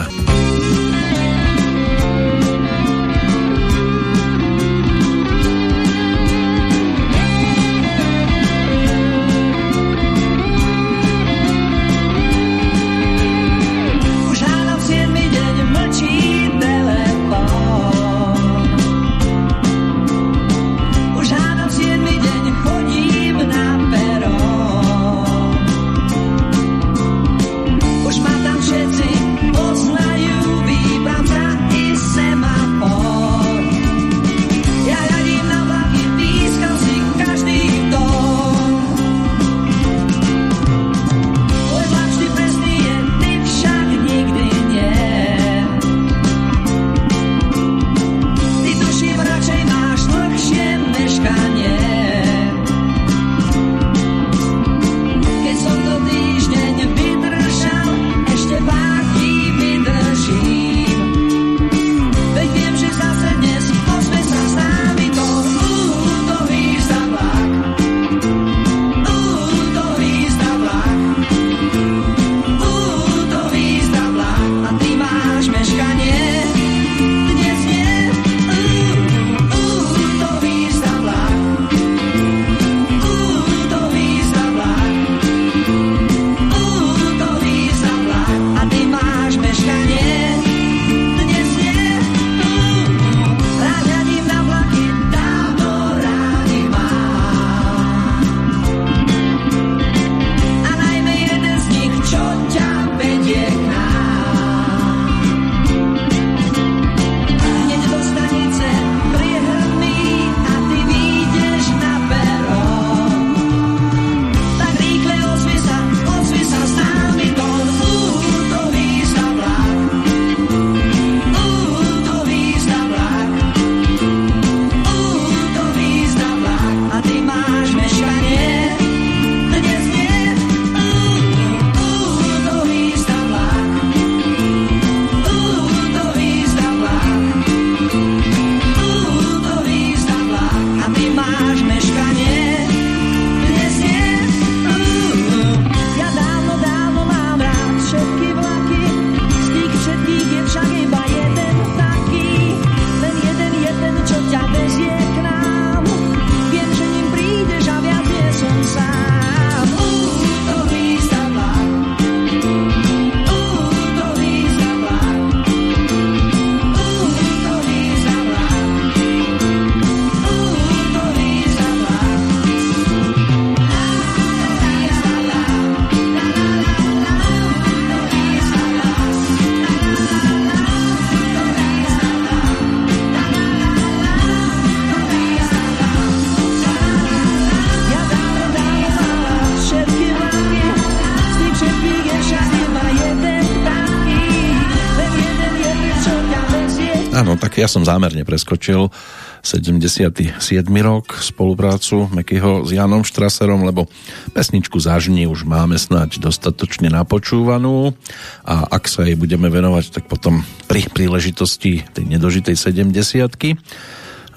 Ja som zámerne preskočil 77. rok spoluprácu Mekyho s Janom Štraserom, lebo pesničku Zažni už máme snáď dostatočne napočúvanú a ak sa jej budeme venovať, tak potom pri príležitosti tej nedožitej 70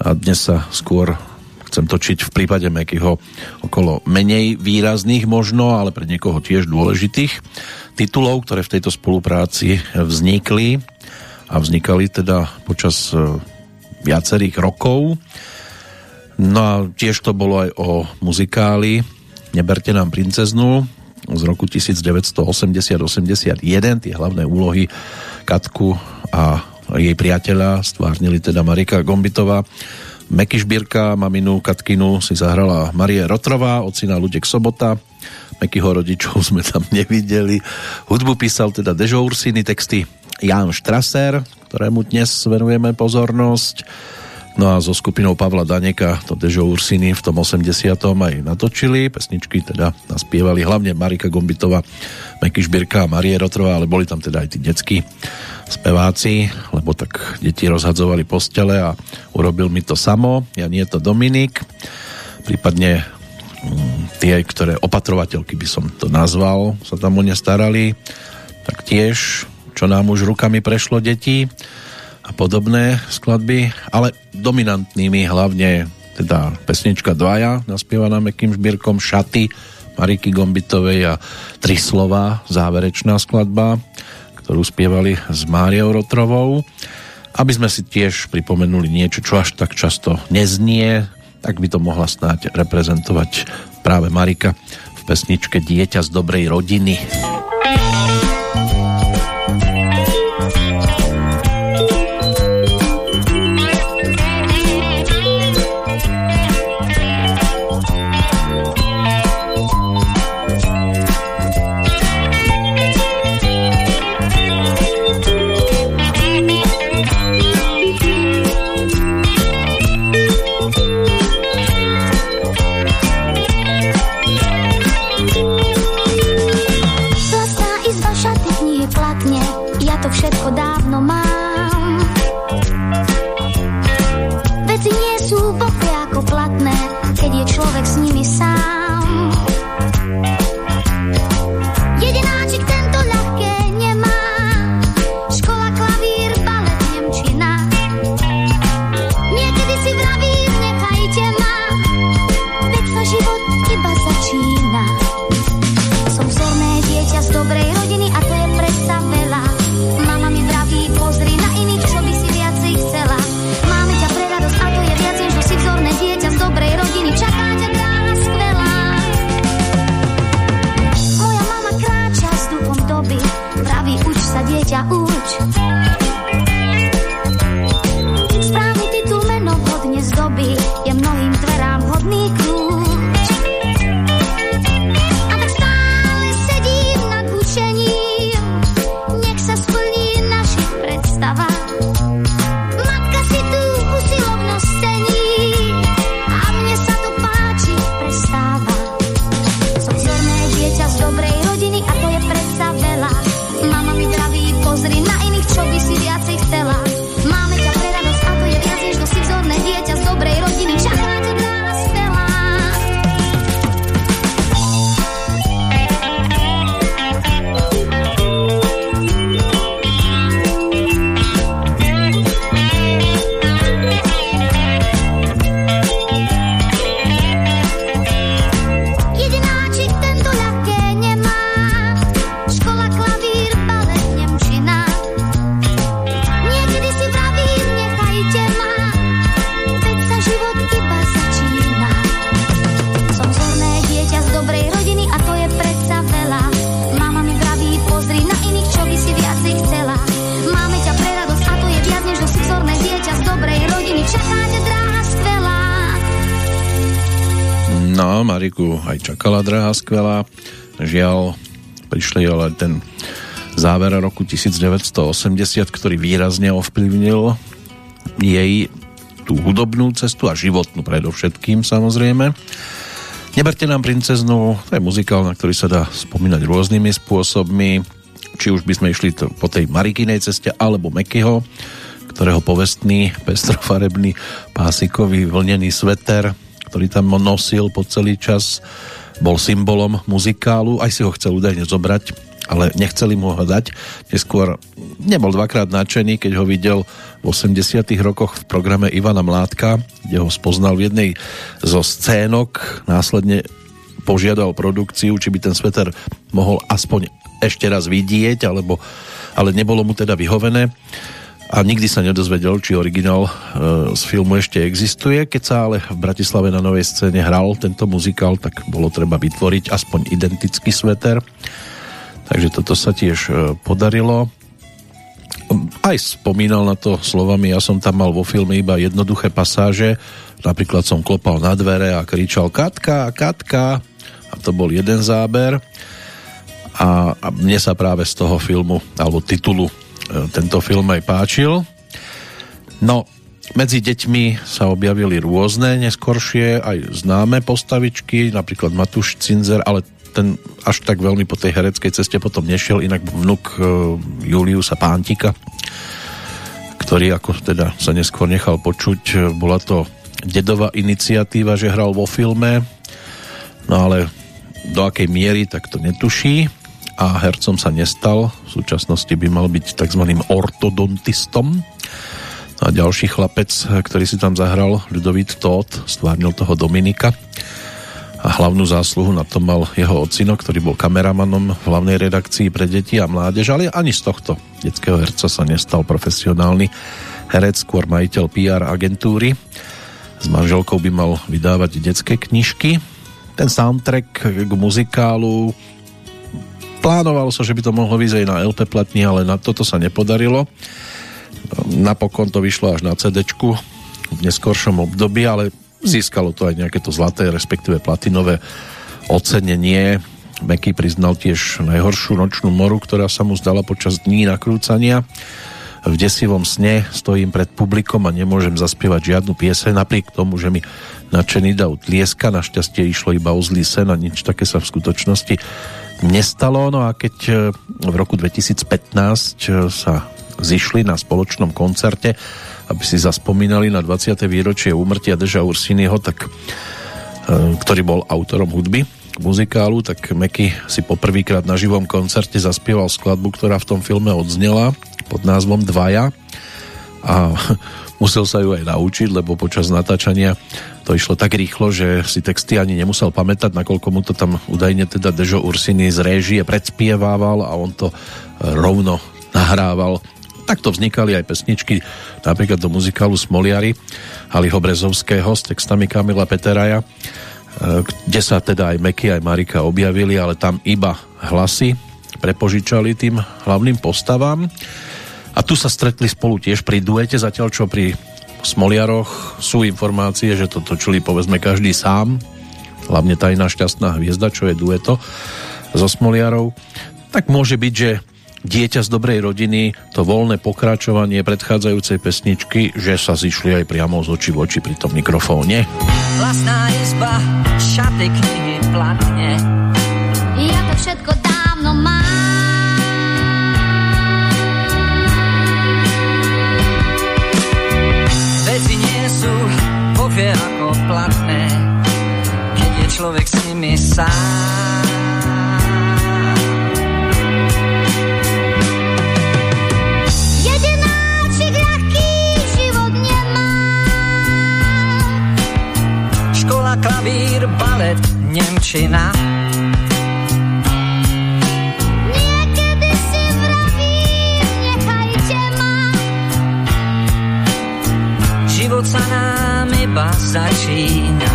a dnes sa skôr chcem točiť v prípade Mekyho okolo menej výrazných možno, ale pre niekoho tiež dôležitých titulov, ktoré v tejto spolupráci vznikli a vznikali teda počas e, viacerých rokov. No a tiež to bolo aj o muzikáli Neberte nám princeznu z roku 1980-81. Tie hlavné úlohy Katku a jej priateľa stvárnili teda Marika Gombitová Meky Šbírka, maminu Katkinu si zahrala Marie Rotrová, ocina Ludek Sobota, Mekyho rodičov (laughs) sme tam nevideli. Hudbu písal teda Dežo Ursiny, texty Jan Štraser, ktorému dnes venujeme pozornosť. No a so skupinou Pavla Daneka to Dežo Ursiny v tom 80. aj natočili. Pesničky teda naspievali hlavne Marika Gombitová, Meky Šbírka a Marie Rotrová, ale boli tam teda aj tí detskí speváci, lebo tak deti rozhadzovali postele a urobil mi to samo, ja nie je to Dominik, prípadne mm, tie, ktoré opatrovateľky by som to nazval, sa tam o ne starali, tak tiež, čo nám už rukami prešlo deti a podobné skladby, ale dominantnými hlavne teda pesnička Dvaja, naspievaná Mekým Žbírkom, Šaty, Mariky Gombitovej a Tri slova, záverečná skladba ktorú spievali s Máriou Rotrovou. Aby sme si tiež pripomenuli niečo, čo až tak často neznie, tak by to mohla snáď reprezentovať práve Marika v pesničke Dieťa z dobrej rodiny. Čakala drahá skvelá. Žiaľ, prišli ale ten záver roku 1980, ktorý výrazne ovplyvnil jej tú hudobnú cestu a životnú predovšetkým samozrejme. Neberte nám princeznu, to je muzikál, na ktorý sa dá spomínať rôznymi spôsobmi, či už by sme išli po tej Marikinej ceste alebo Mekyho, ktorého povestný pestrofarebný pásikový vlnený sveter, ktorý tam nosil po celý čas, bol symbolom muzikálu, aj si ho chcel údajne zobrať, ale nechceli mu ho dať. Neskôr nebol dvakrát nadšený, keď ho videl v 80 rokoch v programe Ivana Mládka, kde ho spoznal v jednej zo scénok, následne požiadal produkciu, či by ten sveter mohol aspoň ešte raz vidieť, alebo, ale nebolo mu teda vyhovené a nikdy sa nedozvedel, či originál e, z filmu ešte existuje. Keď sa ale v Bratislave na novej scéne hral tento muzikál, tak bolo treba vytvoriť aspoň identický sveter. Takže toto sa tiež e, podarilo. Aj spomínal na to slovami, ja som tam mal vo filme iba jednoduché pasáže, napríklad som klopal na dvere a kričal Katka, Katka a to bol jeden záber a, a mne sa práve z toho filmu alebo titulu tento film aj páčil. No, medzi deťmi sa objavili rôzne neskoršie, aj známe postavičky, napríklad Matúš Cinzer, ale ten až tak veľmi po tej hereckej ceste potom nešiel, inak vnuk e, Juliusa Pántika, ktorý ako teda sa neskôr nechal počuť, e, bola to dedová iniciatíva, že hral vo filme, no ale do akej miery, tak to netuší a hercom sa nestal. V súčasnosti by mal byť tzv. ortodontistom. A ďalší chlapec, ktorý si tam zahral, Ľudovít Tóth, stvárnil toho Dominika. A hlavnú zásluhu na tom mal jeho ocino, ktorý bol kameramanom v hlavnej redakcii pre deti a mládež, ale ani z tohto detského herca sa nestal profesionálny herec, skôr majiteľ PR agentúry. S manželkou by mal vydávať detské knižky. Ten soundtrack k muzikálu Plánovalo sa, že by to mohlo vyzrieť na LP platni, ale na toto sa nepodarilo. Napokon to vyšlo až na CD v neskoršom období, ale získalo to aj nejaké to zlaté, respektíve platinové ocenenie. Meky priznal tiež najhoršiu nočnú moru, ktorá sa mu zdala počas dní nakrúcania. V desivom sne stojím pred publikom a nemôžem zaspievať žiadnu piese, napriek tomu, že mi nadšený dav tlieska. Našťastie išlo iba o zlý sen a nič také sa v skutočnosti nestalo. No a keď e, v roku 2015 e, sa zišli na spoločnom koncerte, aby si zaspomínali na 20. výročie úmrtia Deža Ursiniho, tak, e, ktorý bol autorom hudby muzikálu, tak Meky si poprvýkrát na živom koncerte zaspieval skladbu, ktorá v tom filme odznela pod názvom Dvaja a (laughs) musel sa ju aj naučiť, lebo počas natáčania to išlo tak rýchlo, že si texty ani nemusel pamätať, nakoľko mu to tam údajne teda Dežo Ursiny z réžie predspievával a on to rovno nahrával. Takto vznikali aj pesničky, napríklad do muzikálu Smoliari Haliho Brezovského s textami Kamila Peteraja, e, kde sa teda aj Meky, aj Marika objavili, ale tam iba hlasy prepožičali tým hlavným postavám. A tu sa stretli spolu tiež pri duete, zatiaľ čo pri Smoliaroch sú informácie, že to točili povedzme každý sám, hlavne tajná šťastná hviezda, čo je dueto so Smoliarov, tak môže byť, že dieťa z dobrej rodiny, to voľné pokračovanie predchádzajúcej pesničky, že sa zišli aj priamo z oči v oči pri tom mikrofóne. Vlastná izba, šaty, knihy, platne. Ja to všetko vie ako platné, keď je človek s nimi sám. Škola, klavír, balet, Nemčina. Sa nám iba začína.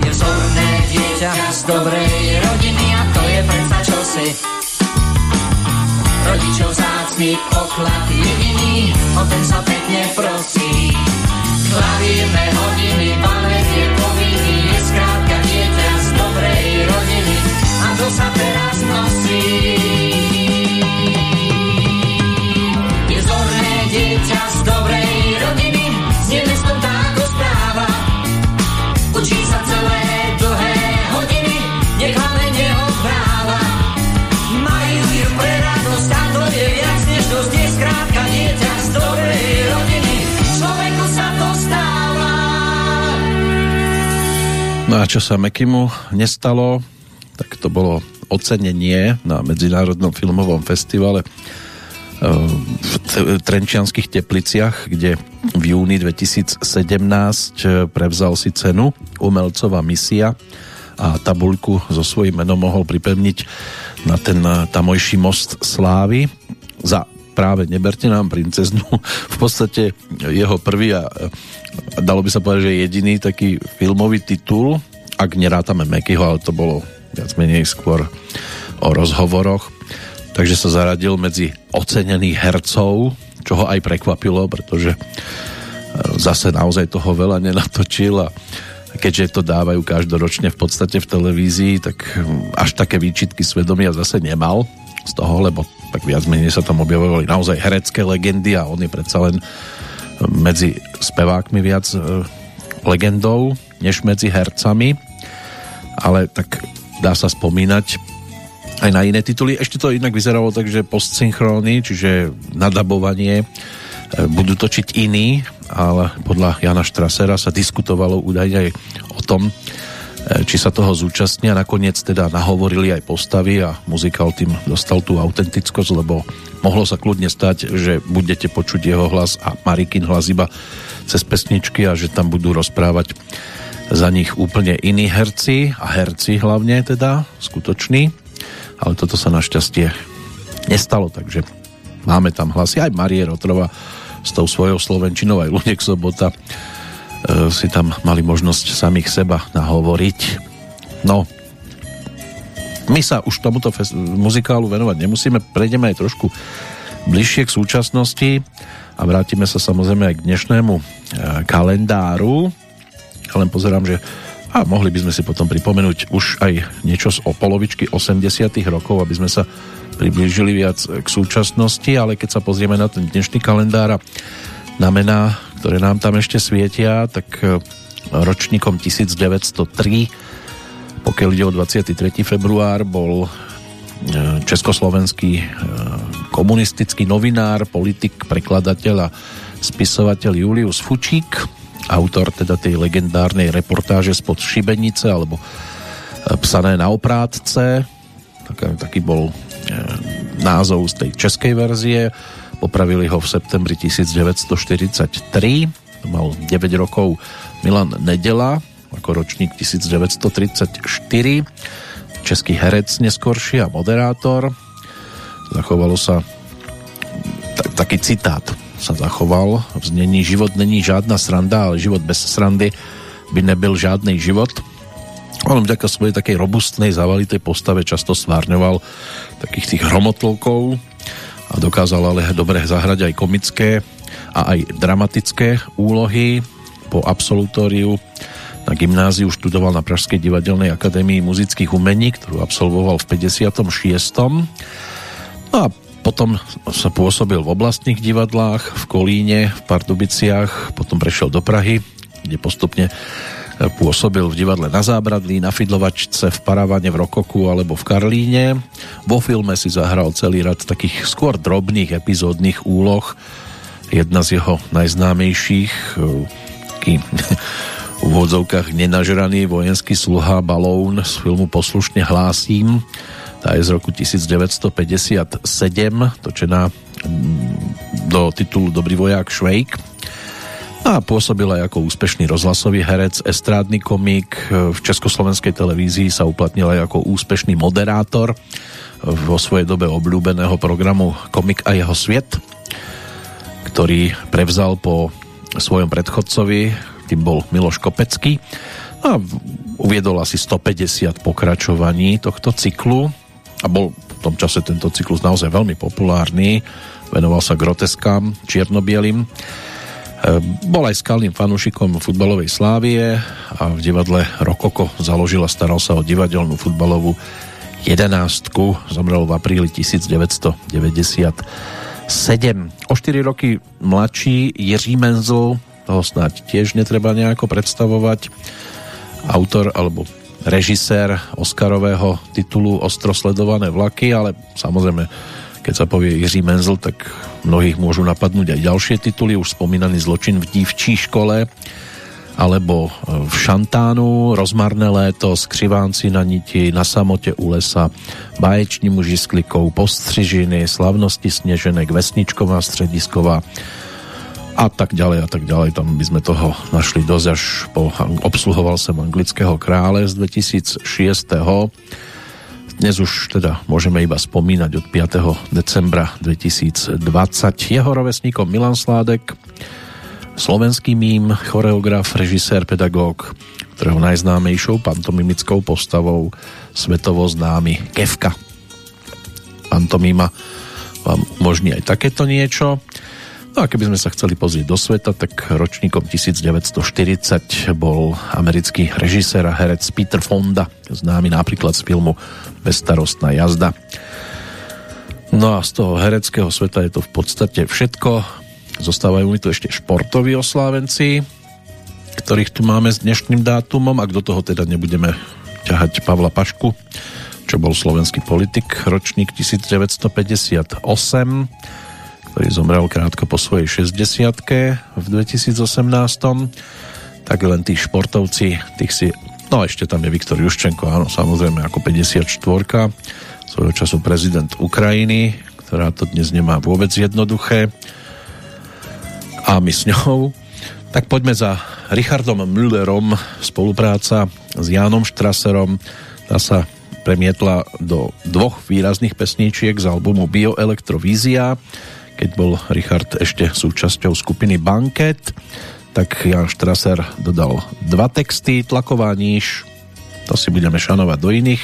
Je vzorné dieťa z dobrej rodiny a to je predsa čosi. Rodičov zácný poklad jediný, o ten sa a čo sa Mekimu nestalo, tak to bolo ocenenie na Medzinárodnom filmovom festivale v Trenčianských tepliciach, kde v júni 2017 prevzal si cenu Umelcová misia a tabuľku so svojím menom mohol pripevniť na ten tamojší most Slávy. Za práve Neberte nám princeznu v podstate jeho prvý a dalo by sa povedať, že jediný taký filmový titul ak nerátame Mekyho, ale to bolo viac menej skôr o rozhovoroch takže sa zaradil medzi ocenených hercov čo ho aj prekvapilo, pretože e, zase naozaj toho veľa nenatočil a keďže to dávajú každoročne v podstate v televízii, tak hm, až také výčitky svedomia zase nemal z toho, lebo tak viac menej sa tam objavovali naozaj herecké legendy a on je predsa len medzi spevákmi viac e, legendou, než medzi hercami. Ale tak dá sa spomínať aj na iné tituly. Ešte to inak vyzeralo tak, že postsynchrony, čiže nadabovanie e, budú točiť iní, ale podľa Jana Štrasera sa diskutovalo údajne aj o tom, e, či sa toho zúčastnia. Nakoniec teda nahovorili aj postavy a muzikál tým dostal tú autentickosť, lebo mohlo sa kľudne stať, že budete počuť jeho hlas a Marikin hlas iba cez pesničky a že tam budú rozprávať za nich úplne iní herci a herci hlavne teda, skutoční. Ale toto sa našťastie nestalo, takže máme tam hlasy aj Marie Rotrova s tou svojou Slovenčinou aj Lunek Sobota e, si tam mali možnosť samých seba nahovoriť. No, my sa už tomuto muzikálu venovať nemusíme, prejdeme aj trošku bližšie k súčasnosti a vrátime sa samozrejme aj k dnešnému e, kalendáru. Len pozerám, že a mohli by sme si potom pripomenúť už aj niečo z o polovičky 80 rokov, aby sme sa priblížili viac k súčasnosti, ale keď sa pozrieme na ten dnešný kalendár a na mená, ktoré nám tam ešte svietia, tak e, ročníkom 1903, pokiaľ ide o 23. február, bol e, československý e, komunistický novinár, politik, prekladateľ a spisovateľ Julius Fučík, autor teda tej legendárnej reportáže spod Šibenice alebo psané na oprátce, tak, taký bol E, názov z tej českej verzie. Popravili ho v septembri 1943. Mal 9 rokov Milan Nedela ako ročník 1934. Český herec neskorší a moderátor. Zachovalo sa taký citát sa zachoval v znení život není žádna sranda, ale život bez srandy by nebyl žádný život on vďaka svojej takej robustnej, zavalitej postave často stvárňoval takých tých hromotlkov a dokázal ale dobre zahrať aj komické a aj dramatické úlohy. Po absolutóriu na gymnáziu študoval na Pražskej divadelnej akadémii muzických umení, ktorú absolvoval v 56. No a potom sa pôsobil v oblastných divadlách v Kolíne, v Pardubiciach, potom prešiel do Prahy, kde postupne Pôsobil v divadle na Zábradlí, na Fidlovačce, v Paravane, v Rokoku alebo v Karlíne. Vo filme si zahral celý rad takých skôr drobných epizódnych úloh. Jedna z jeho najznámejších, taký (laughs) v úvodzovkách nenažraný vojenský sluha Balón z filmu Poslušne hlásím. Tá je z roku 1957, točená do titulu Dobrý voják Švejk a pôsobil aj ako úspešný rozhlasový herec, estrádny komik. V československej televízii sa uplatnil aj ako úspešný moderátor vo svojej dobe obľúbeného programu Komik a jeho sviet, ktorý prevzal po svojom predchodcovi, tým bol Miloš Kopecký a uviedol asi 150 pokračovaní tohto cyklu a bol v tom čase tento cyklus naozaj veľmi populárny, venoval sa groteskám čiernobielým Ehm, bol aj skalným fanúšikom futbalovej slávie a v divadle Rokoko založil a staral sa o divadelnú futbalovú jedenástku. Zomrel v apríli 1997. O 4 roky mladší Jiří Menzel, toho snáď tiež netreba nejako predstavovať, autor alebo režisér Oscarového titulu Ostro sledované vlaky, ale samozrejme keď sa povie Jiří Menzel, tak mnohých môžu napadnúť aj ďalšie tituly, už spomínaný zločin v dívčí škole alebo v Šantánu, Rozmarné léto, Skřivánci na niti, Na samote u lesa, Báječní muži s klikou, Postřižiny, Slavnosti Sneženek, Vesničková, Středisková a tak ďalej a tak ďalej. Tam by sme toho našli dosť až po... Obsluhoval som anglického krále z 2006. Dnes už teda môžeme iba spomínať od 5. decembra 2020. Jeho rovesníkom Milan Sládek, slovenský mím, choreograf, režisér, pedagóg, ktorého najznámejšou pantomimickou postavou svetovo známy Kevka. Pantomima vám umožní aj takéto niečo. No a keby sme sa chceli pozrieť do sveta, tak ročníkom 1940 bol americký režisér a herec Peter Fonda, známy napríklad z filmu Bezstarostná jazda. No a z toho hereckého sveta je to v podstate všetko. Zostávajú mi tu ešte športoví oslávenci, ktorých tu máme s dnešným dátumom, ak do toho teda nebudeme ťahať Pavla Pašku, čo bol slovenský politik, ročník 1958, ktorý zomrel krátko po svojej 60 v 2018 tak len tí športovci, tých si no ešte tam je Viktor Juščenko, áno, samozrejme ako 54 svojho času prezident Ukrajiny, ktorá to dnes nemá vôbec jednoduché a my s ňou. Tak poďme za Richardom Müllerom, spolupráca s Jánom Štraserom. Tá sa premietla do dvoch výrazných pesníčiek z albumu Bioelektrovízia, keď bol Richard ešte súčasťou skupiny Banket, tak Jan Štraser dodal dva texty, Tlaková níž, to si budeme šanovať do iných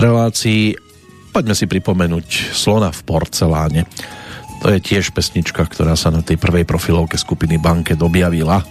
relácií. Poďme si pripomenúť Slona v porceláne. To je tiež pesnička, ktorá sa na tej prvej profilovke skupiny Banket objavila.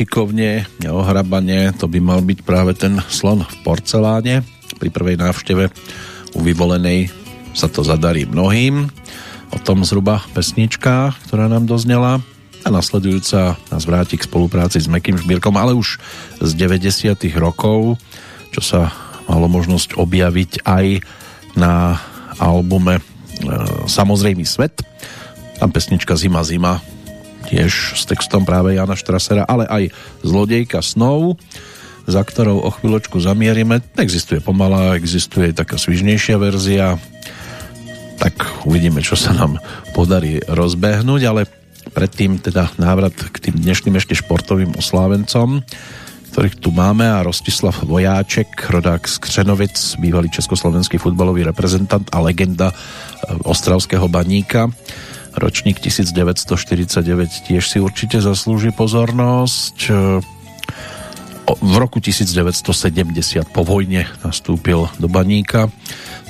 Chová nešikovne, neohrabane, to by mal byť práve ten slon v porceláne. Pri prvej návšteve u vyvolenej sa to zadarí mnohým. O tom zhruba pesnička, ktorá nám doznela a nasledujúca nás vráti k spolupráci s Mekým Šbírkom, ale už z 90 rokov, čo sa malo možnosť objaviť aj na albume e, Samozrejmý svet. Tam pesnička Zima, zima tiež s textom práve Jana Štrasera, ale aj Zlodejka snov, za ktorou o chvíľočku zamierime. Existuje pomalá, existuje taká svižnejšia verzia, tak uvidíme, čo sa nám podarí rozbehnúť, ale predtým teda návrat k tým dnešným ešte športovým oslávencom, ktorých tu máme a Rostislav Vojáček, rodák z Křenovic, bývalý československý futbalový reprezentant a legenda e, ostravského baníka ročník 1949 tiež si určite zaslúži pozornosť. V roku 1970 po vojne nastúpil do Baníka.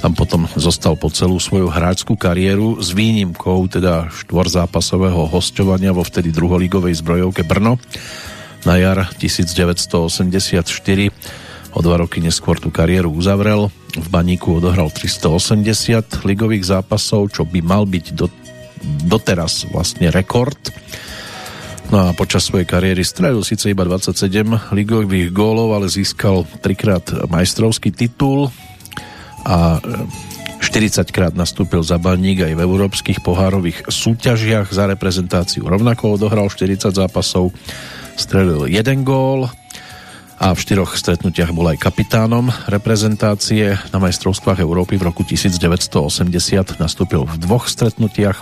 Tam potom zostal po celú svoju hráčskú kariéru s výnimkou teda štvorzápasového hostovania vo vtedy druholigovej zbrojovke Brno. Na jar 1984 o dva roky neskôr tú kariéru uzavrel. V Baníku odohral 380 ligových zápasov, čo by mal byť do doteraz vlastne rekord. No a počas svojej kariéry strelil síce iba 27 ligových gólov, ale získal trikrát majstrovský titul a 40 e, krát nastúpil za baník aj v európskych pohárových súťažiach za reprezentáciu. Rovnako odohral 40 zápasov, strelil jeden gól a v štyroch stretnutiach bol aj kapitánom reprezentácie. Na majstrovstvách Európy v roku 1980 nastúpil v dvoch stretnutiach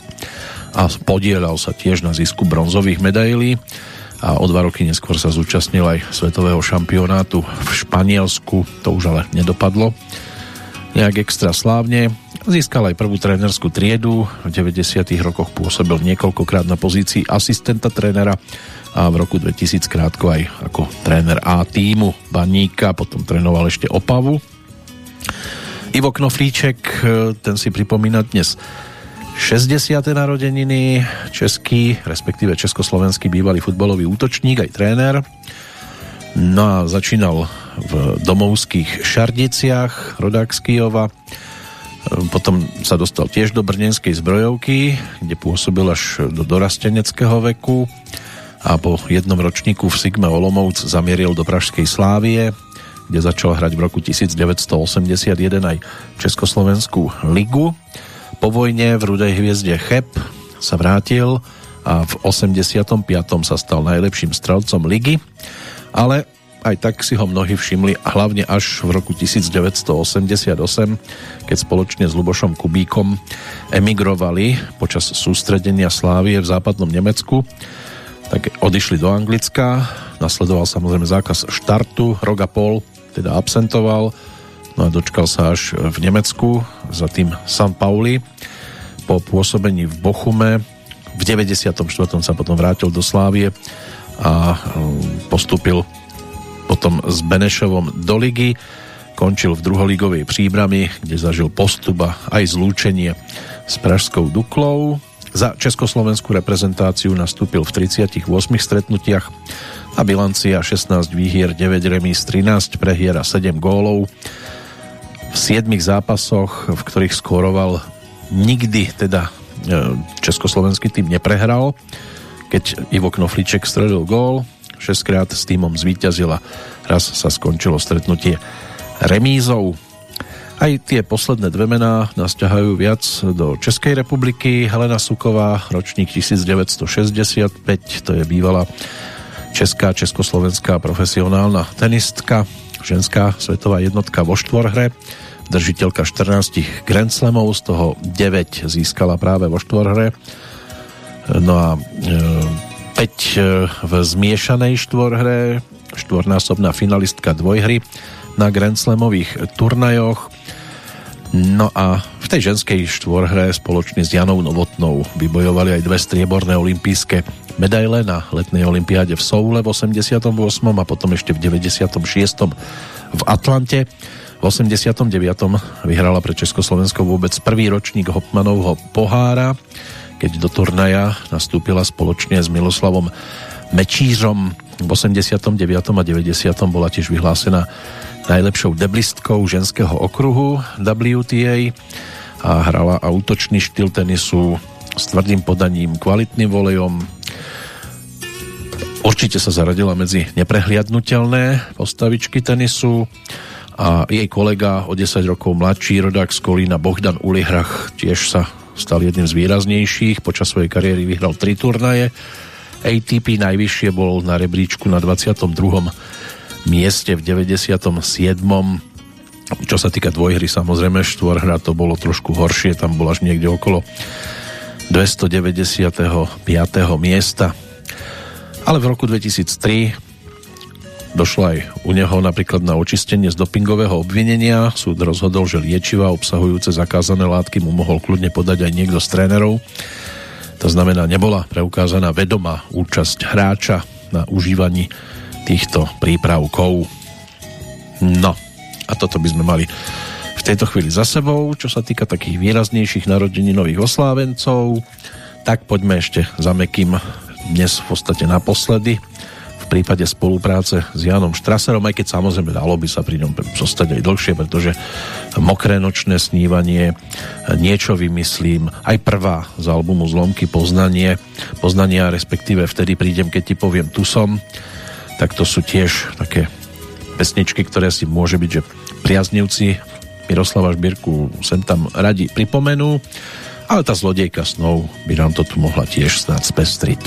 a podielal sa tiež na zisku bronzových medailí a o dva roky neskôr sa zúčastnil aj svetového šampionátu v Španielsku, to už ale nedopadlo nejak extra slávne. Získal aj prvú trénerskú triedu, v 90. rokoch pôsobil niekoľkokrát na pozícii asistenta trénera a v roku 2000 krátko aj ako tréner A týmu Baníka, potom trénoval ešte Opavu. Ivo Knoflíček, ten si pripomína dnes 60. narodeniny, český, respektíve československý bývalý futbalový útočník, aj tréner. No a začínal v domovských Šardiciach, rodák z Kijova. Potom sa dostal tiež do brnenskej zbrojovky, kde pôsobil až do dorasteneckého veku a po jednom ročníku v Sigme Olomouc zamieril do Pražskej Slávie, kde začal hrať v roku 1981 aj Československú ligu. Po vojne v Rudej hviezde Cheb sa vrátil a v 85. sa stal najlepším strelcom ligy, ale aj tak si ho mnohí všimli hlavne až v roku 1988, keď spoločne s Lubošom Kubíkom emigrovali počas sústredenia Slávie v západnom Nemecku tak odišli do Anglicka, nasledoval samozrejme zákaz štartu, rok a pol teda absentoval, No a dočkal sa až v Nemecku za tým San Pauli. Po pôsobení v Bochume v 94. sa potom vrátil do Slávie a um, postúpil potom s Benešovom do ligy. Končil v druholigovej príbrami, kde zažil postup a aj zlúčenie s Pražskou Duklou. Za československú reprezentáciu nastúpil v 38 stretnutiach a bilancia 16 výhier, 9 remíz, 13 prehier a 7 gólov v 7 zápasoch, v ktorých skóroval nikdy teda e, československý tým neprehral. Keď Ivo Knofliček stredil gól, 6 krát s týmom zvíťazil a raz sa skončilo stretnutie remízou. Aj tie posledné dve mená nás ťahajú viac do Českej republiky. Helena Suková, ročník 1965, to je bývalá česká, československá profesionálna tenistka, ženská svetová jednotka vo štvorhre, držiteľka 14 Grand Slamov, z toho 9 získala práve vo štvorhre. No a e, 5 e, v zmiešanej štvorhre, štvornásobná finalistka dvojhry na Grand Slamových turnajoch. No a v tej ženskej štvorhre spoločne s Janou Novotnou vybojovali aj dve strieborné olympijské medaile na letnej olympiáde v Soule v 88. a potom ešte v 96. v Atlante. V 89. vyhrala pre Československo vôbec prvý ročník Hopmanovho pohára, keď do turnaja nastúpila spoločne s Miloslavom Mečířom. V 89. a 90. bola tiež vyhlásená najlepšou deblistkou ženského okruhu WTA a hrala autočný štýl tenisu s tvrdým podaním, kvalitným volejom. Určite sa zaradila medzi neprehliadnutelné postavičky tenisu a jej kolega o 10 rokov mladší rodák z Kolína Bohdan Ulihrach tiež sa stal jedným z výraznejších. Počas svojej kariéry vyhral tri turnaje. ATP najvyššie bol na rebríčku na 22. mieste v 97. Čo sa týka dvojhry, samozrejme štvorhra to bolo trošku horšie, tam bol až niekde okolo 295. miesta. Ale v roku 2003 Došlo aj u neho napríklad na očistenie z dopingového obvinenia. Súd rozhodol, že liečiva obsahujúce zakázané látky mu mohol kľudne podať aj niekto z trénerov. To znamená, nebola preukázaná vedomá účasť hráča na užívaní týchto prípravkov. No, a toto by sme mali v tejto chvíli za sebou. Čo sa týka takých výraznejších nových oslávencov, tak poďme ešte za Mekým dnes v podstate naposledy prípade spolupráce s Janom Štraserom, aj keď samozrejme dalo by sa pri ňom zostať aj dlhšie, pretože Mokré nočné snívanie, niečo vymyslím, aj prvá z albumu Zlomky Poznanie, Poznania, respektíve vtedy prídem, keď ti poviem tu som, tak to sú tiež také pesničky, ktoré si môže byť, že priaznivci Miroslava Šbírku sem tam radi pripomenú, ale tá zlodejka snov by nám to tu mohla tiež snáď spestriť.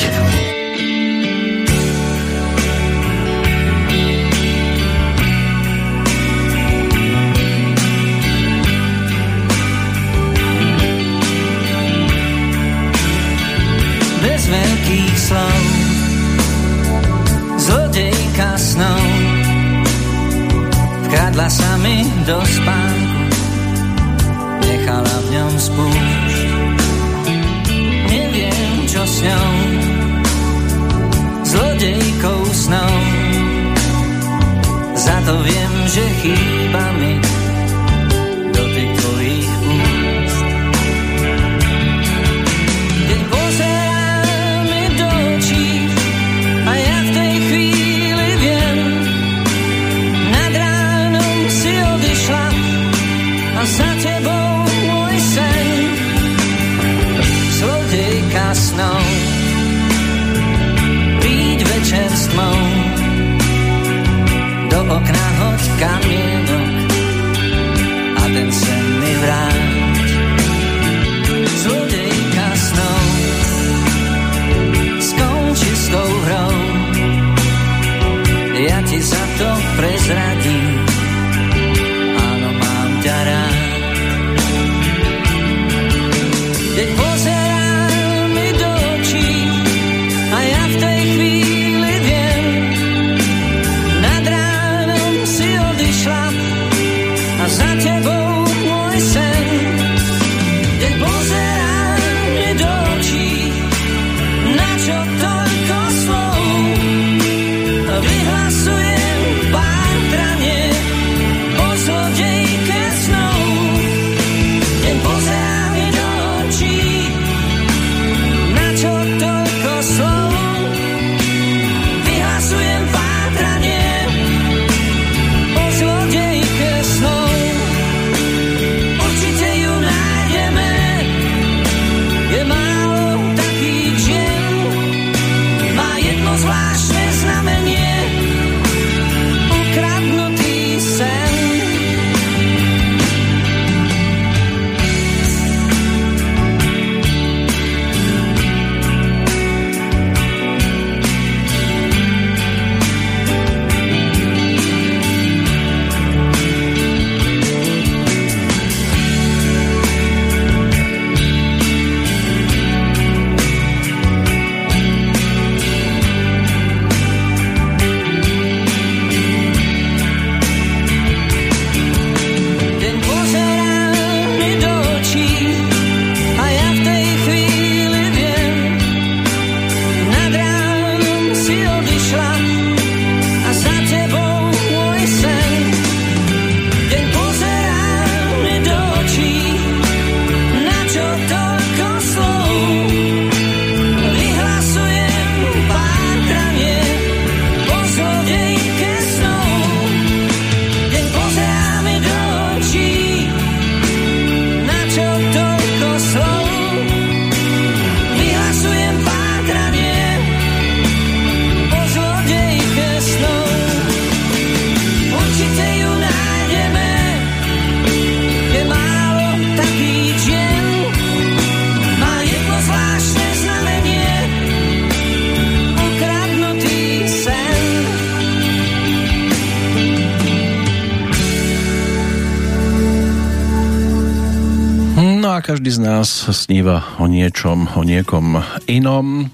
Každý z nás sníva o niečom, o niekom inom.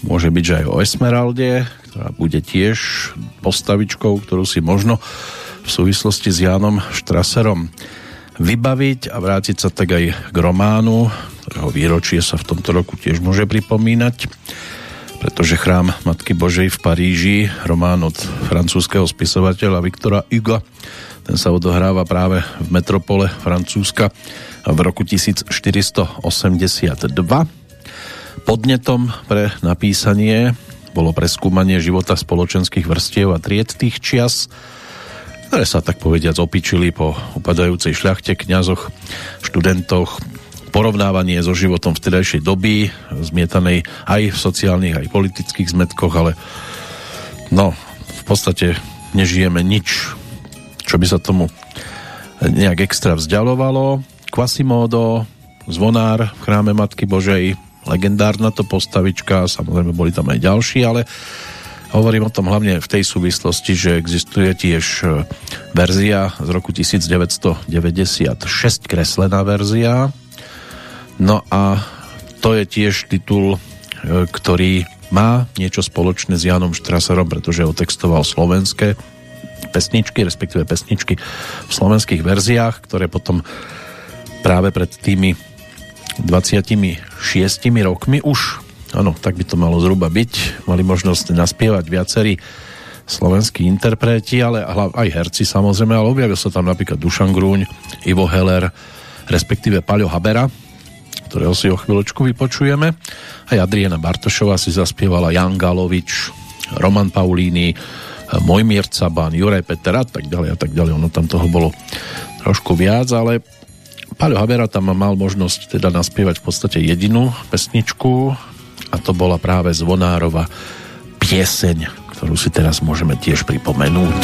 Môže byť, že aj o Esmeralde, ktorá bude tiež postavičkou, ktorú si možno v súvislosti s Jánom Štraserom vybaviť a vrátiť sa tak aj k románu, ktorého výročie sa v tomto roku tiež môže pripomínať, pretože chrám Matky Božej v Paríži, román od francúzského spisovateľa Viktora Hugo, ten sa odohráva práve v metropole Francúzska v roku 1482. Podnetom pre napísanie bolo preskúmanie života spoločenských vrstiev a tried tých čias, ktoré sa tak povediac opičili po upadajúcej šľachte, kňazoch, študentoch, porovnávanie so životom vtedajšej doby, zmietanej aj v sociálnych, aj politických zmetkoch, ale no, v podstate nežijeme nič, čo by sa tomu nejak extra vzdialovalo. Quasimodo, zvonár v chráme Matky Božej, legendárna to postavička, samozrejme boli tam aj ďalší, ale Hovorím o tom hlavne v tej súvislosti, že existuje tiež e, verzia z roku 1996, kreslená verzia. No a to je tiež titul, e, ktorý má niečo spoločné s Janom Štraserom, pretože otextoval slovenské pesničky, respektíve pesničky v slovenských verziách, ktoré potom práve pred tými 26 rokmi už Áno, tak by to malo zhruba byť. Mali možnosť naspievať viacerí slovenskí interpreti, ale aj herci samozrejme, ale objavil sa tam napríklad Dušan Grúň, Ivo Heller, respektíve Paľo Habera, ktorého si o chvíľočku vypočujeme. Aj Adriana Bartošová si zaspievala Jan Galovič, Roman Paulíny, Mojmier Caban, Juraj Peter a tak ďalej a tak ďalej. Ono tam toho bolo trošku viac, ale Paľo Habera tam mal možnosť teda naspievať v podstate jedinú pesničku, a to bola práve Zvonárova pieseň, ktorú si teraz môžeme tiež pripomenúť.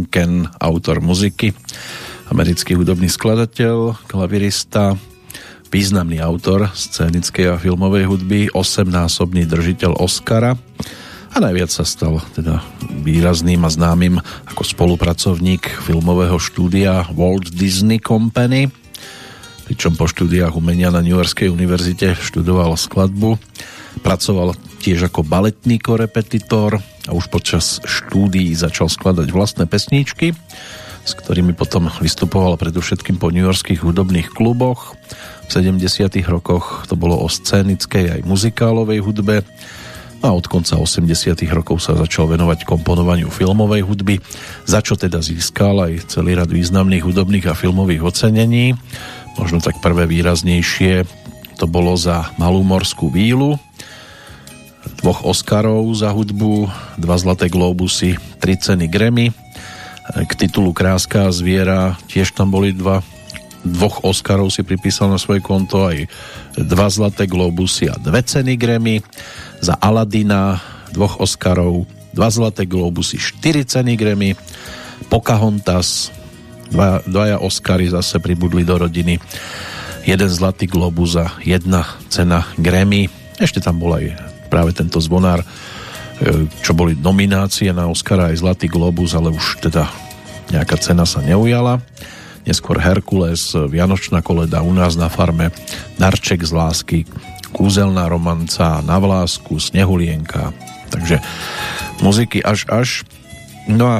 Menken, autor muziky, americký hudobný skladateľ, klavirista, významný autor scénickej a filmovej hudby, osemnásobný držiteľ Oscara a najviac sa stal teda výrazným a známym ako spolupracovník filmového štúdia Walt Disney Company, pričom po štúdiách umenia na New Yorkskej univerzite študoval skladbu, pracoval tiež ako baletný korepetitor a už počas štúdií začal skladať vlastné pesníčky, s ktorými potom vystupoval predovšetkým po newyorských hudobných kluboch. V 70. rokoch to bolo o scénickej aj muzikálovej hudbe a od konca 80. rokov sa začal venovať komponovaniu filmovej hudby, za čo teda získal aj celý rad významných hudobných a filmových ocenení. Možno tak prvé výraznejšie to bolo za Malú morskú vílu, dvoch Oscarov za hudbu, dva Zlaté globusy, tri ceny Grammy. K titulu Kráska a zviera tiež tam boli dva dvoch Oscarov si pripísal na svoje konto aj dva Zlaté globusy a dve ceny Grammy. Za Aladina dvoch Oscarov, dva Zlaté globusy, štyri ceny Grammy. Pocahontas, dva, dvaja Oscary zase pribudli do rodiny. Jeden Zlatý globus a jedna cena Grammy. Ešte tam bol aj práve tento zvonár, e, čo boli nominácie na Oscara aj Zlatý globus, ale už teda nejaká cena sa neujala. Neskôr Herkules, Vianočná koleda u nás na farme, Darček z lásky, Kúzelná romanca, Na vlásku, Snehulienka. Takže muziky až až. No a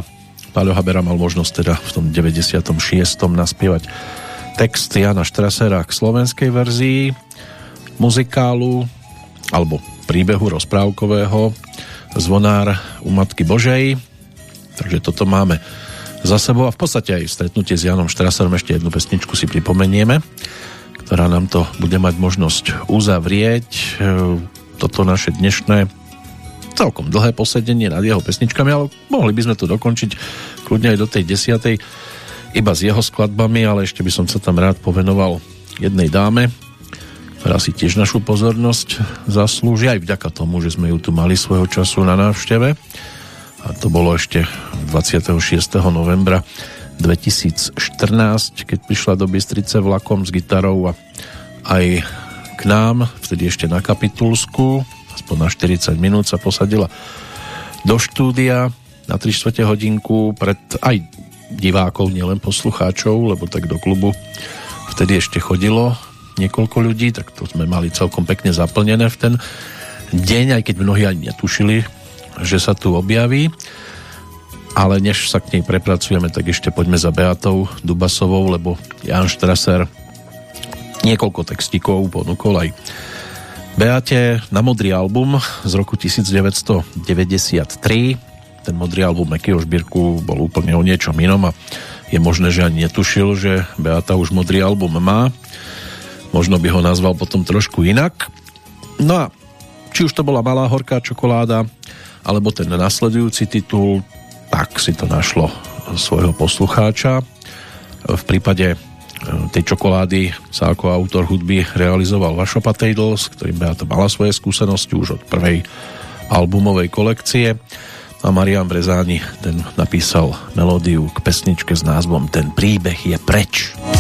Páľo Habera mal možnosť teda v tom 96. naspievať text Jana Štrasera k slovenskej verzii muzikálu alebo príbehu rozprávkového. Zvonár u Matky Božej. Takže toto máme za sebou a v podstate aj stretnutie s Janom Štraserom ešte jednu pesničku si pripomenieme, ktorá nám to bude mať možnosť uzavrieť. Toto naše dnešné celkom dlhé posedenie nad jeho pesničkami, ale mohli by sme to dokončiť kľudne aj do tej desiatej iba s jeho skladbami, ale ešte by som sa tam rád povenoval jednej dáme, ktorá si tiež našu pozornosť zaslúži aj vďaka tomu, že sme ju tu mali svojho času na návšteve a to bolo ešte 26. novembra 2014, keď prišla do Bystrice vlakom s gitarou a aj k nám, vtedy ešte na Kapitulsku, aspoň na 40 minút sa posadila do štúdia na 3 čtvrte hodinku pred aj divákov, nielen poslucháčov, lebo tak do klubu vtedy ešte chodilo niekoľko ľudí, tak to sme mali celkom pekne zaplnené v ten deň, aj keď mnohí ani netušili, že sa tu objaví. Ale než sa k nej prepracujeme, tak ešte poďme za Beatou Dubasovou, lebo Jan Štraser niekoľko textíkov ponúkol aj Beate na modrý album z roku 1993. Ten modrý album Mekyho Žbírku bol úplne o niečom inom a je možné, že ani netušil, že Beata už modrý album má možno by ho nazval potom trošku inak. No a či už to bola Malá horká čokoláda, alebo ten nasledujúci titul, tak si to našlo svojho poslucháča. V prípade e, tej čokolády sa ako autor hudby realizoval Vašo Patejdl, s ktorým Beata mala svoje skúsenosti už od prvej albumovej kolekcie. A Marian Brezáni ten napísal melódiu k pesničke s názvom Ten príbeh je preč. do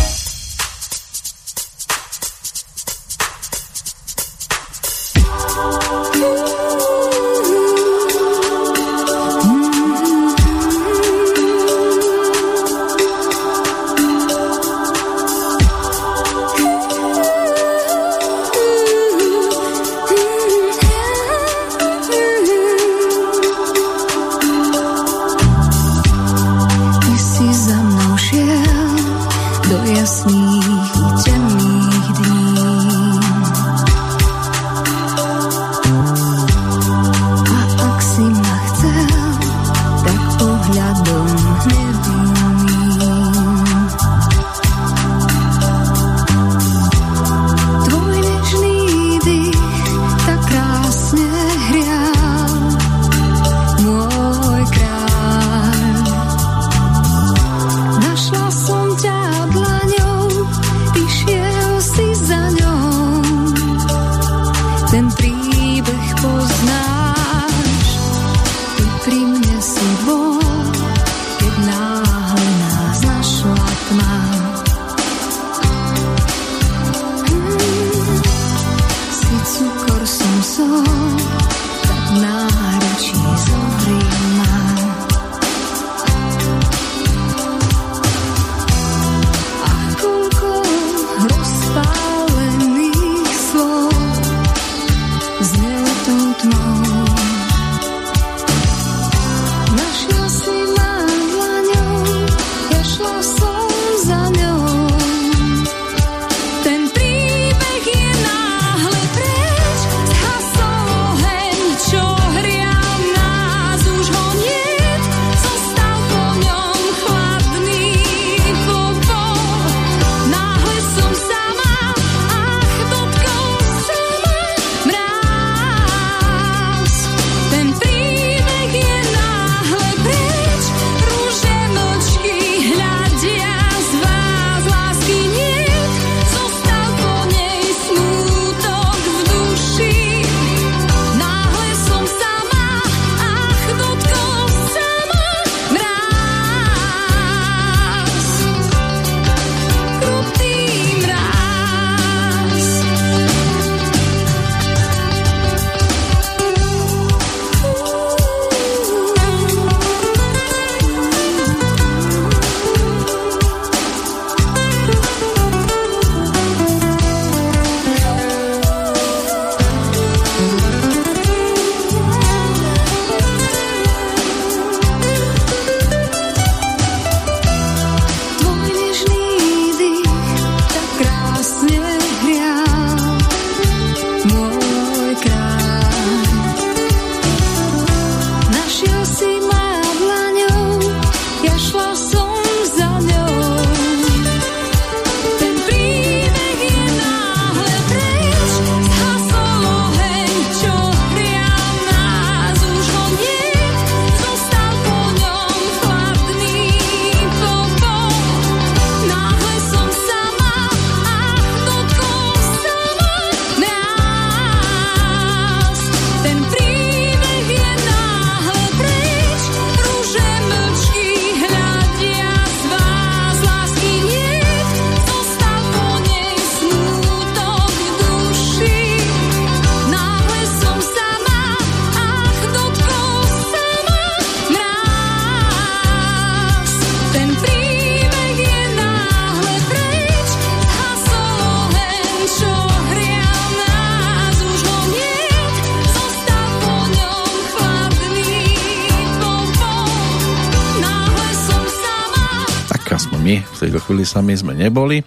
my v tejto chvíli sami sme neboli.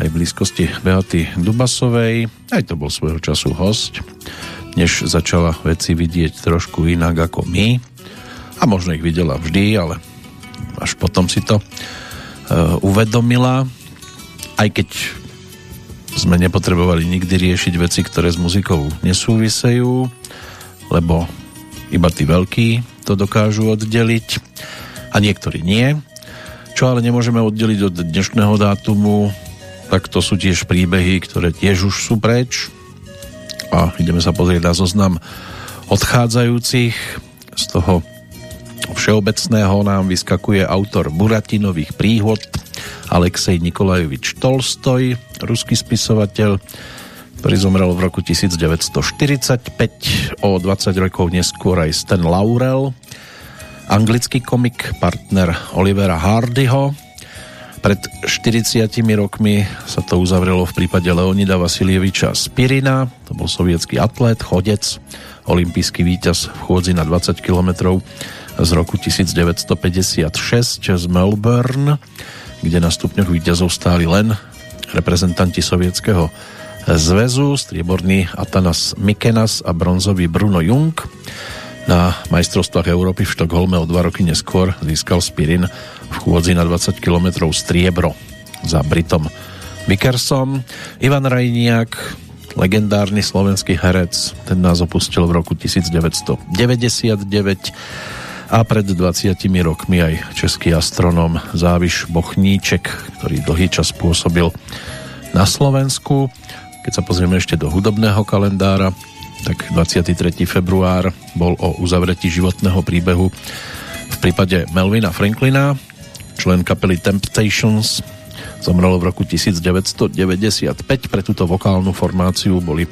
Aj v blízkosti Beaty Dubasovej, aj to bol svojho času host, než začala veci vidieť trošku inak ako my. A možno ich videla vždy, ale až potom si to uh, uvedomila. Aj keď sme nepotrebovali nikdy riešiť veci, ktoré s muzikou nesúvisejú, lebo iba tí veľkí to dokážu oddeliť a niektorí nie. Čo ale nemôžeme oddeliť od dnešného dátumu, tak to sú tiež príbehy, ktoré tiež už sú preč. A ideme sa pozrieť na zoznam odchádzajúcich. Z toho všeobecného nám vyskakuje autor Buratinových príhod Alexej Nikolajevič Tolstoj, ruský spisovateľ, ktorý zomrel v roku 1945, o 20 rokov neskôr aj Stan Laurel, anglický komik, partner Olivera Hardyho. Pred 40 rokmi sa to uzavrelo v prípade Leonida Vasilieviča Spirina, to bol sovietský atlet, chodec, olimpijský víťaz v chôdzi na 20 km z roku 1956 z Melbourne, kde na stupňoch víťazov stáli len reprezentanti sovietského zväzu, strieborný Atanas Mikenas a bronzový Bruno Jung. Na majstrovstvách Európy v Štokholme o dva roky neskôr získal Spirin v chôdzi na 20 km striebro za Britom Vickersom. Ivan Rajniak, legendárny slovenský herec, ten nás opustil v roku 1999 a pred 20 rokmi aj český astronóm Záviš Bochníček, ktorý dlhý čas pôsobil na Slovensku. Keď sa pozrieme ešte do hudobného kalendára, tak 23. február bol o uzavretí životného príbehu v prípade Melvina Franklina, člen kapely Temptations, zomrel v roku 1995. Pre túto vokálnu formáciu boli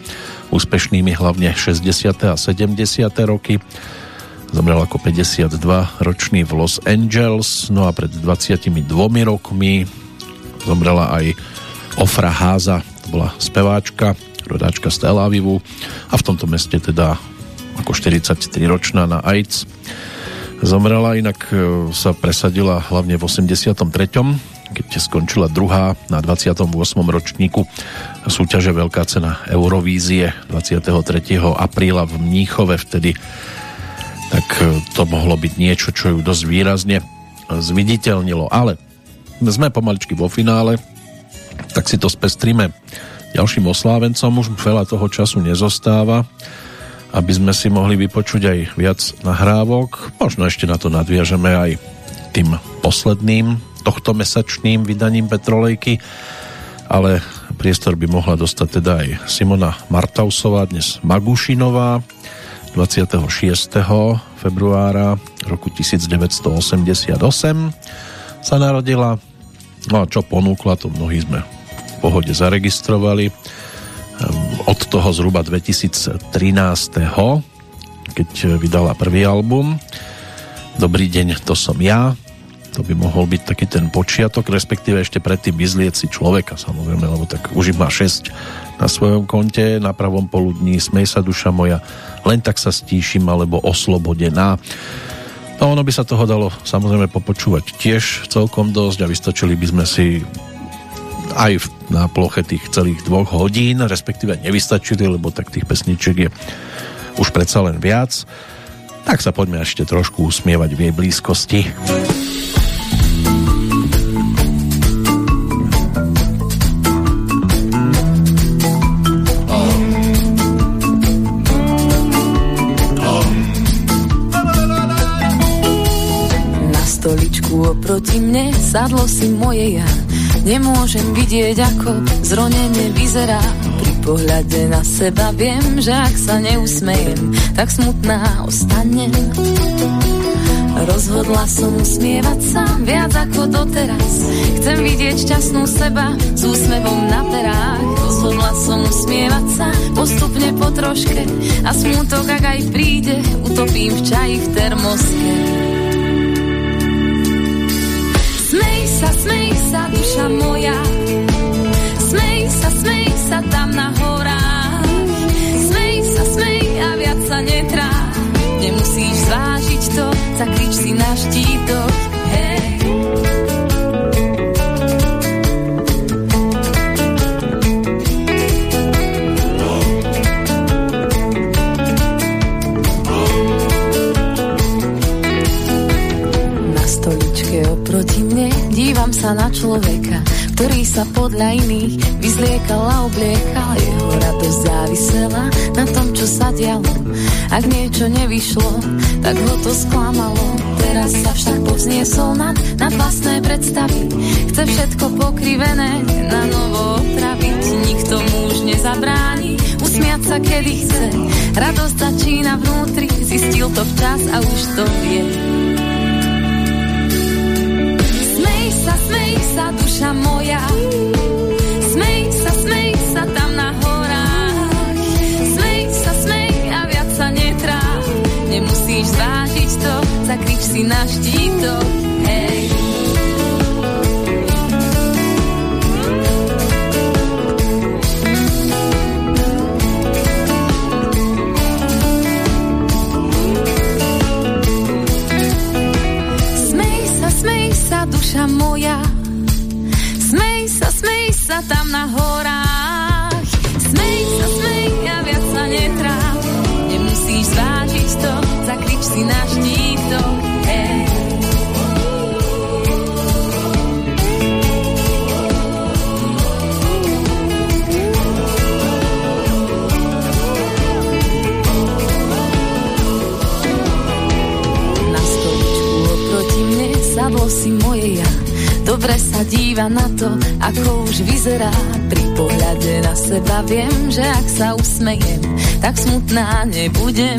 úspešnými hlavne 60. a 70. roky. Zomrel ako 52-ročný v Los Angeles, no a pred 22 rokmi zomrela aj Ofra Háza, to bola speváčka, rodáčka z Tel Avivu a v tomto meste teda ako 43-ročná na AIDS zomrela, inak e, sa presadila hlavne v 83 keď skončila druhá na 28. ročníku súťaže Veľká cena Eurovízie 23. apríla v Mníchove vtedy tak e, to mohlo byť niečo, čo ju dosť výrazne zviditeľnilo, ale sme pomaličky vo finále tak si to spestríme ďalším oslávencom už veľa toho času nezostáva, aby sme si mohli vypočuť aj viac nahrávok. Možno ešte na to nadviažeme aj tým posledným tohto mesačným vydaním Petrolejky, ale priestor by mohla dostať teda aj Simona Martausová, dnes Magušinová, 26. februára roku 1988 sa narodila. No a čo ponúkla, to mnohí sme pohode zaregistrovali ehm, od toho zhruba 2013. keď vydala prvý album Dobrý deň, to som ja to by mohol byť taký ten počiatok, respektíve ešte predtým vyzlieť si človeka, samozrejme, lebo tak už má 6 na svojom konte, na pravom poludní, smej sa duša moja, len tak sa stíšim, alebo oslobodená. No ono by sa toho dalo samozrejme popočúvať tiež celkom dosť a vystačili by sme si aj na ploche tých celých dvoch hodín, respektíve nevystačili, lebo tak tých pesničiek je už predsa len viac. Tak sa poďme ešte trošku usmievať v jej blízkosti. Oproti mne sadlo si moje ja Nemôžem vidieť, ako zronenie vyzerá. Pri pohľade na seba viem, že ak sa neusmejem Tak smutná ostanem Rozhodla som usmievať sa viac ako doteraz. Chcem vidieť šťastnú seba s úsmevom na perách. Rozhodla som usmievať sa postupne po troške A smutok, ak aj príde, utopím v čaji v termoske sa, smej sa, duša moja. Smej sa, smej sa tam na horách. Smej sa, smej a viac sa netrá. Nemusíš zvážiť to, zakrič si na štítok. Sa na človeka, ktorý sa podľa iných vyzliekal a obliekal. Jeho radosť závisela na tom, čo sa dialo. Ak niečo nevyšlo, tak ho to sklamalo. Teraz sa však povzniesol nad, nad vlastné predstavy. Chce všetko pokrivené, na novo opraviť. Nikto mu už nezabráni, usmiať sa kedy chce. Radosť začína vnútri, zistil to včas a už to vie. Sa, sa, duša moja, smej sa, smej sa tam na horách. Smej sa, smej a viac sa netráp, nemusíš zvážiť to, zakryť si na štítok, duša moja. Smej sa, smej sa tam na horách. Smej sa, smej a viac sa netráp. Nemusíš zvážiť to, zakrič si na štítok. Hey. Na Dobre sa díva na to, ako už vyzerá. Pri pohľade na seba viem, že ak sa usmejem, tak smutná nebudem.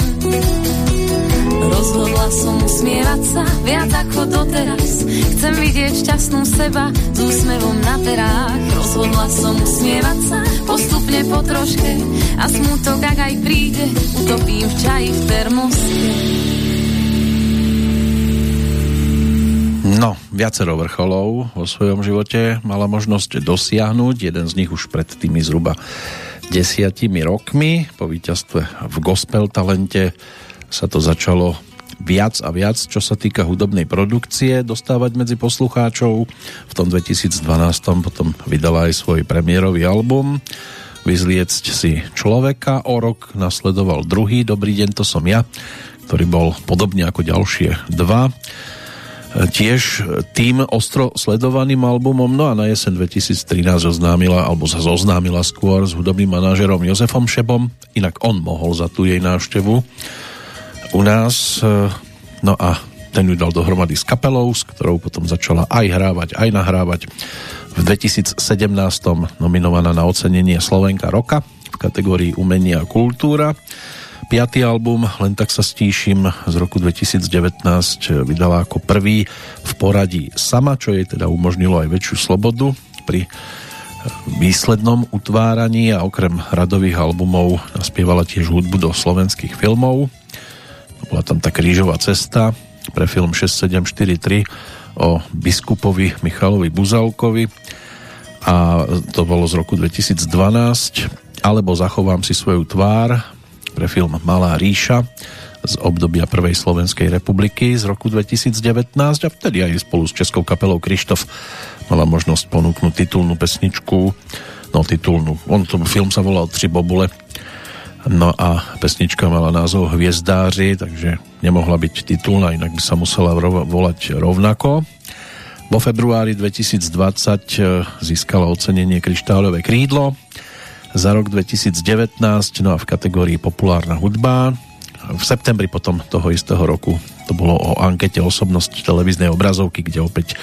Rozhodla som usmievať sa viac ako doteraz. Chcem vidieť šťastnú seba s úsmevom na perách. Rozhodla som usmievať sa postupne po troške a smutok, ak aj príde, utopím v čaji v termoske. No, viacero vrcholov vo svojom živote mala možnosť dosiahnuť. Jeden z nich už pred tými zhruba desiatimi rokmi. Po víťazstve v gospel talente sa to začalo viac a viac, čo sa týka hudobnej produkcie, dostávať medzi poslucháčov. V tom 2012 potom vydala aj svoj premiérový album Vyzliecť si človeka. O rok nasledoval druhý Dobrý deň, to som ja, ktorý bol podobne ako ďalšie dva tiež tým ostro sledovaným albumom, no a na jesen 2013 oznámila, alebo sa zoznámila skôr s hudobným manažerom Jozefom Šebom, inak on mohol za tú jej návštevu u nás, no a ten ju dal dohromady s kapelou, s ktorou potom začala aj hrávať, aj nahrávať. V 2017 nominovaná na ocenenie Slovenka roka v kategórii Umenia a kultúra. Piatý album, len tak sa stíšim, z roku 2019 vydala ako prvý v poradí sama, čo jej teda umožnilo aj väčšiu slobodu pri výslednom utváraní a okrem radových albumov naspievala tiež hudbu do slovenských filmov. Bola tam tá krížová cesta pre film 6743 o biskupovi Michalovi Buzalkovi a to bolo z roku 2012 alebo Zachovám si svoju tvár pre film Malá ríša z obdobia Prvej Slovenskej republiky z roku 2019 a vtedy aj spolu s českou kapelou Krištof mala možnosť ponúknuť titulnú pesničku. No titulnú, on to film sa volal Tři bobule. No a pesnička mala názov Hviezdáři takže nemohla byť titulná inak by sa musela volať rovnako. Vo februári 2020 získala ocenenie Kryštálové krídlo za rok 2019, no a v kategórii populárna hudba. V septembri potom toho istého roku to bolo o ankete osobnosť televíznej obrazovky, kde opäť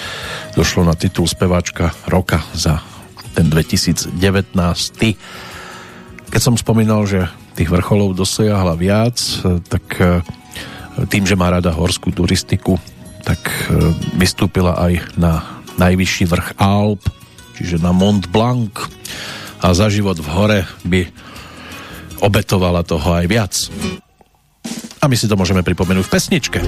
došlo na titul speváčka roka za ten 2019. Keď som spomínal, že tých vrcholov dosiahla viac, tak e, tým, že má rada horskú turistiku, tak e, vystúpila aj na najvyšší vrch Alp, čiže na Mont Blanc a za život v hore by obetovala toho aj viac. A my si to môžeme pripomenúť v pesničke.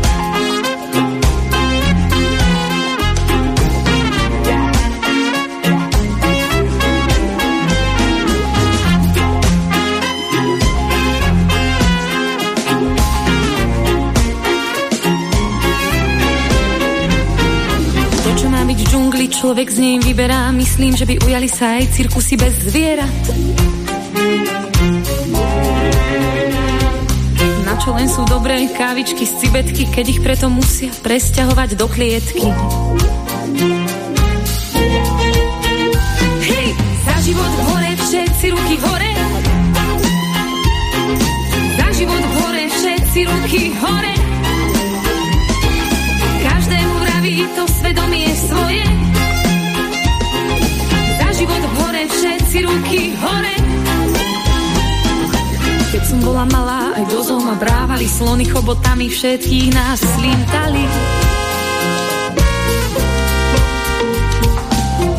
Človek z nej vyberá. Myslím, že by ujali sa aj cirkusy bez zvierat. Na čo len sú dobré kávičky z cibetky, keď ich preto musia presťahovať do klietky. život hore, všetci ruky hore. Za život hore, všetci ruky hore. Každému vraví to svedomie svoje. Všetci ruky hore. Keď som bola malá, aj dozol ma brávali slony chobotami, všetkých nás slintali.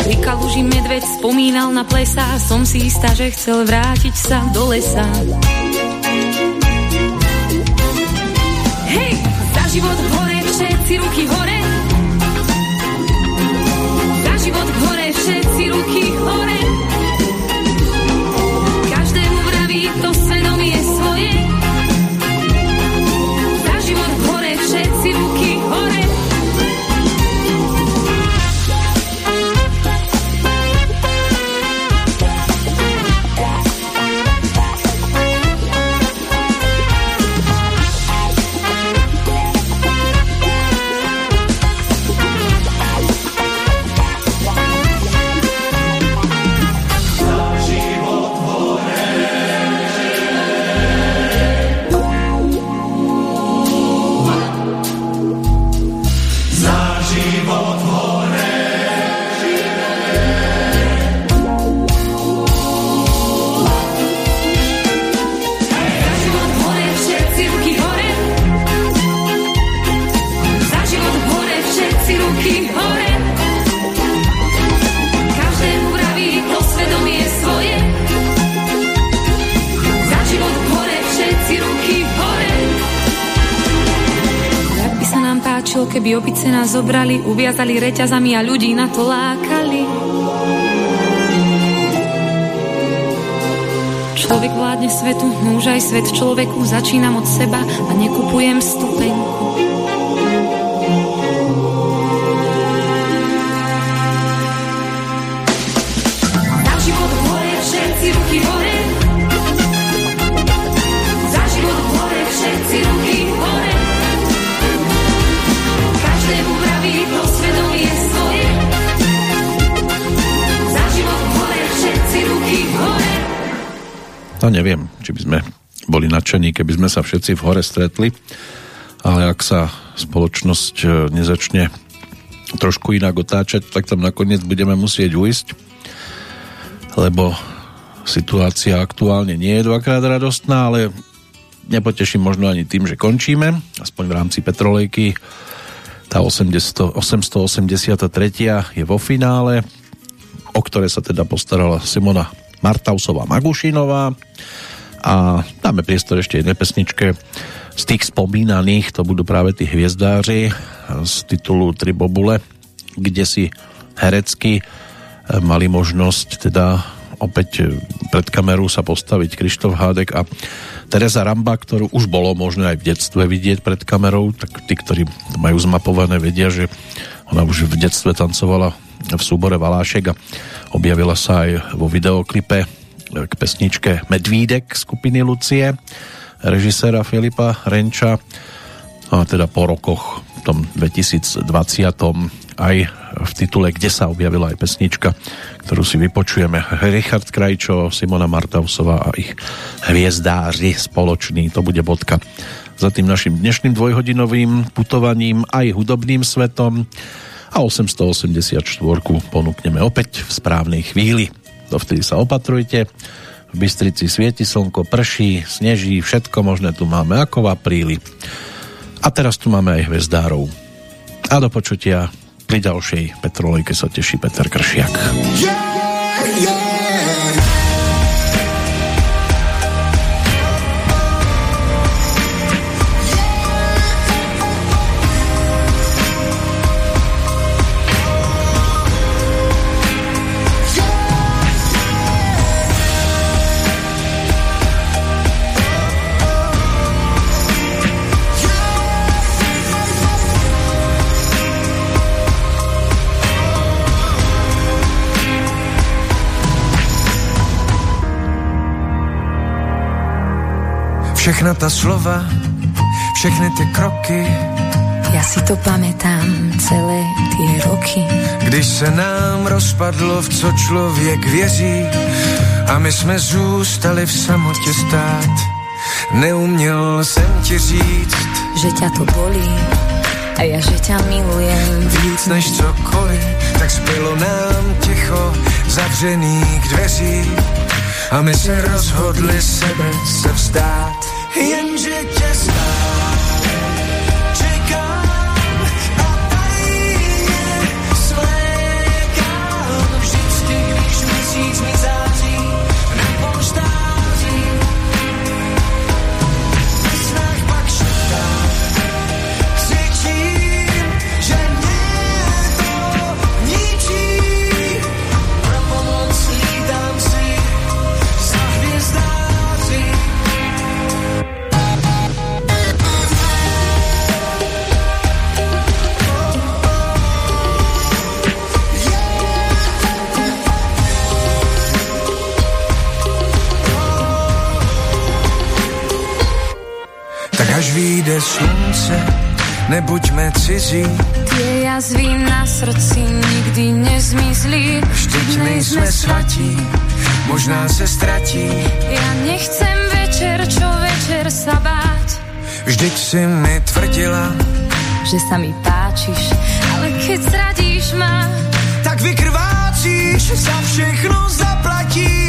Pri kaluži medveď spomínal na plesa, som si istá, že chcel vrátiť sa do lesa. Hej, za život hore, všetci ruky hore. Za život hore, všetci ruky hore. Opice nás zobrali, uviazali reťazami a ľudí na to lákali. Človek vládne svetu, no aj svet človeku začínam od seba a nekupujem stupenku. To neviem, či by sme boli nadšení, keby sme sa všetci v hore stretli, ale ak sa spoločnosť e, nezačne trošku inak otáčať, tak tam nakoniec budeme musieť ujsť, lebo situácia aktuálne nie je dvakrát radostná, ale nepoteším možno ani tým, že končíme, aspoň v rámci Petrolejky. Tá 80, 883 je vo finále, o ktoré sa teda postarala Simona Martausová Magušinová. A dáme priestor ešte jednej pesničke z tých spomínaných, to budú práve tí hviezdáři z titulu Tri bobule, kde si herecky mali možnosť teda opäť pred kameru sa postaviť Krištof Hádek a Teresa Ramba, ktorú už bolo možné aj v detstve vidieť pred kamerou, tak tí, ktorí to majú zmapované, vedia, že ona už v detstve tancovala v súbore Valášek a objavila sa aj vo videoklipe k pesničke Medvídek skupiny Lucie, režiséra Filipa Renča a teda po rokoch v tom 2020 aj v titule Kde sa objavila aj pesnička, ktorú si vypočujeme. Richard Krajčo, Simona Martausová a ich hviezdáři spoločný, to bude bodka za tým našim dnešným dvojhodinovým putovaním aj hudobným svetom a 884 ponúkneme opäť v správnej chvíli. Dovtedy sa opatrujte. V Bystrici svieti slnko, prší, sneží, všetko možné tu máme ako v apríli. A teraz tu máme aj hvezdárov. A do počutia pri ďalšej Petrolejke sa teší Peter Kršiak. Yeah, yeah. Všechna ta slova, všechny ty kroky, Ja si to pamätám celé tie roky. Když se nám rozpadlo, v co člověk věří a my jsme zůstali v samotě stát. Neuměl jsem ti říct, že ťa to bolí a ja, že ťa milujem. Víc než cokoliv, tak zbylo nám ticho zavřených dveří a my se rozhodli sebe se vzdát. İncecesi slunce, nebuďme cizí. Tie jazvy na srdci nikdy nezmizli. Vždyť nejsme svatí, možná se ztratí. Ja nechcem večer, čo večer sa báť. Vždyť si mi tvrdila, že sa mi páčiš, ale keď zradíš ma, tak vykrvácíš, za všechno zaplatíš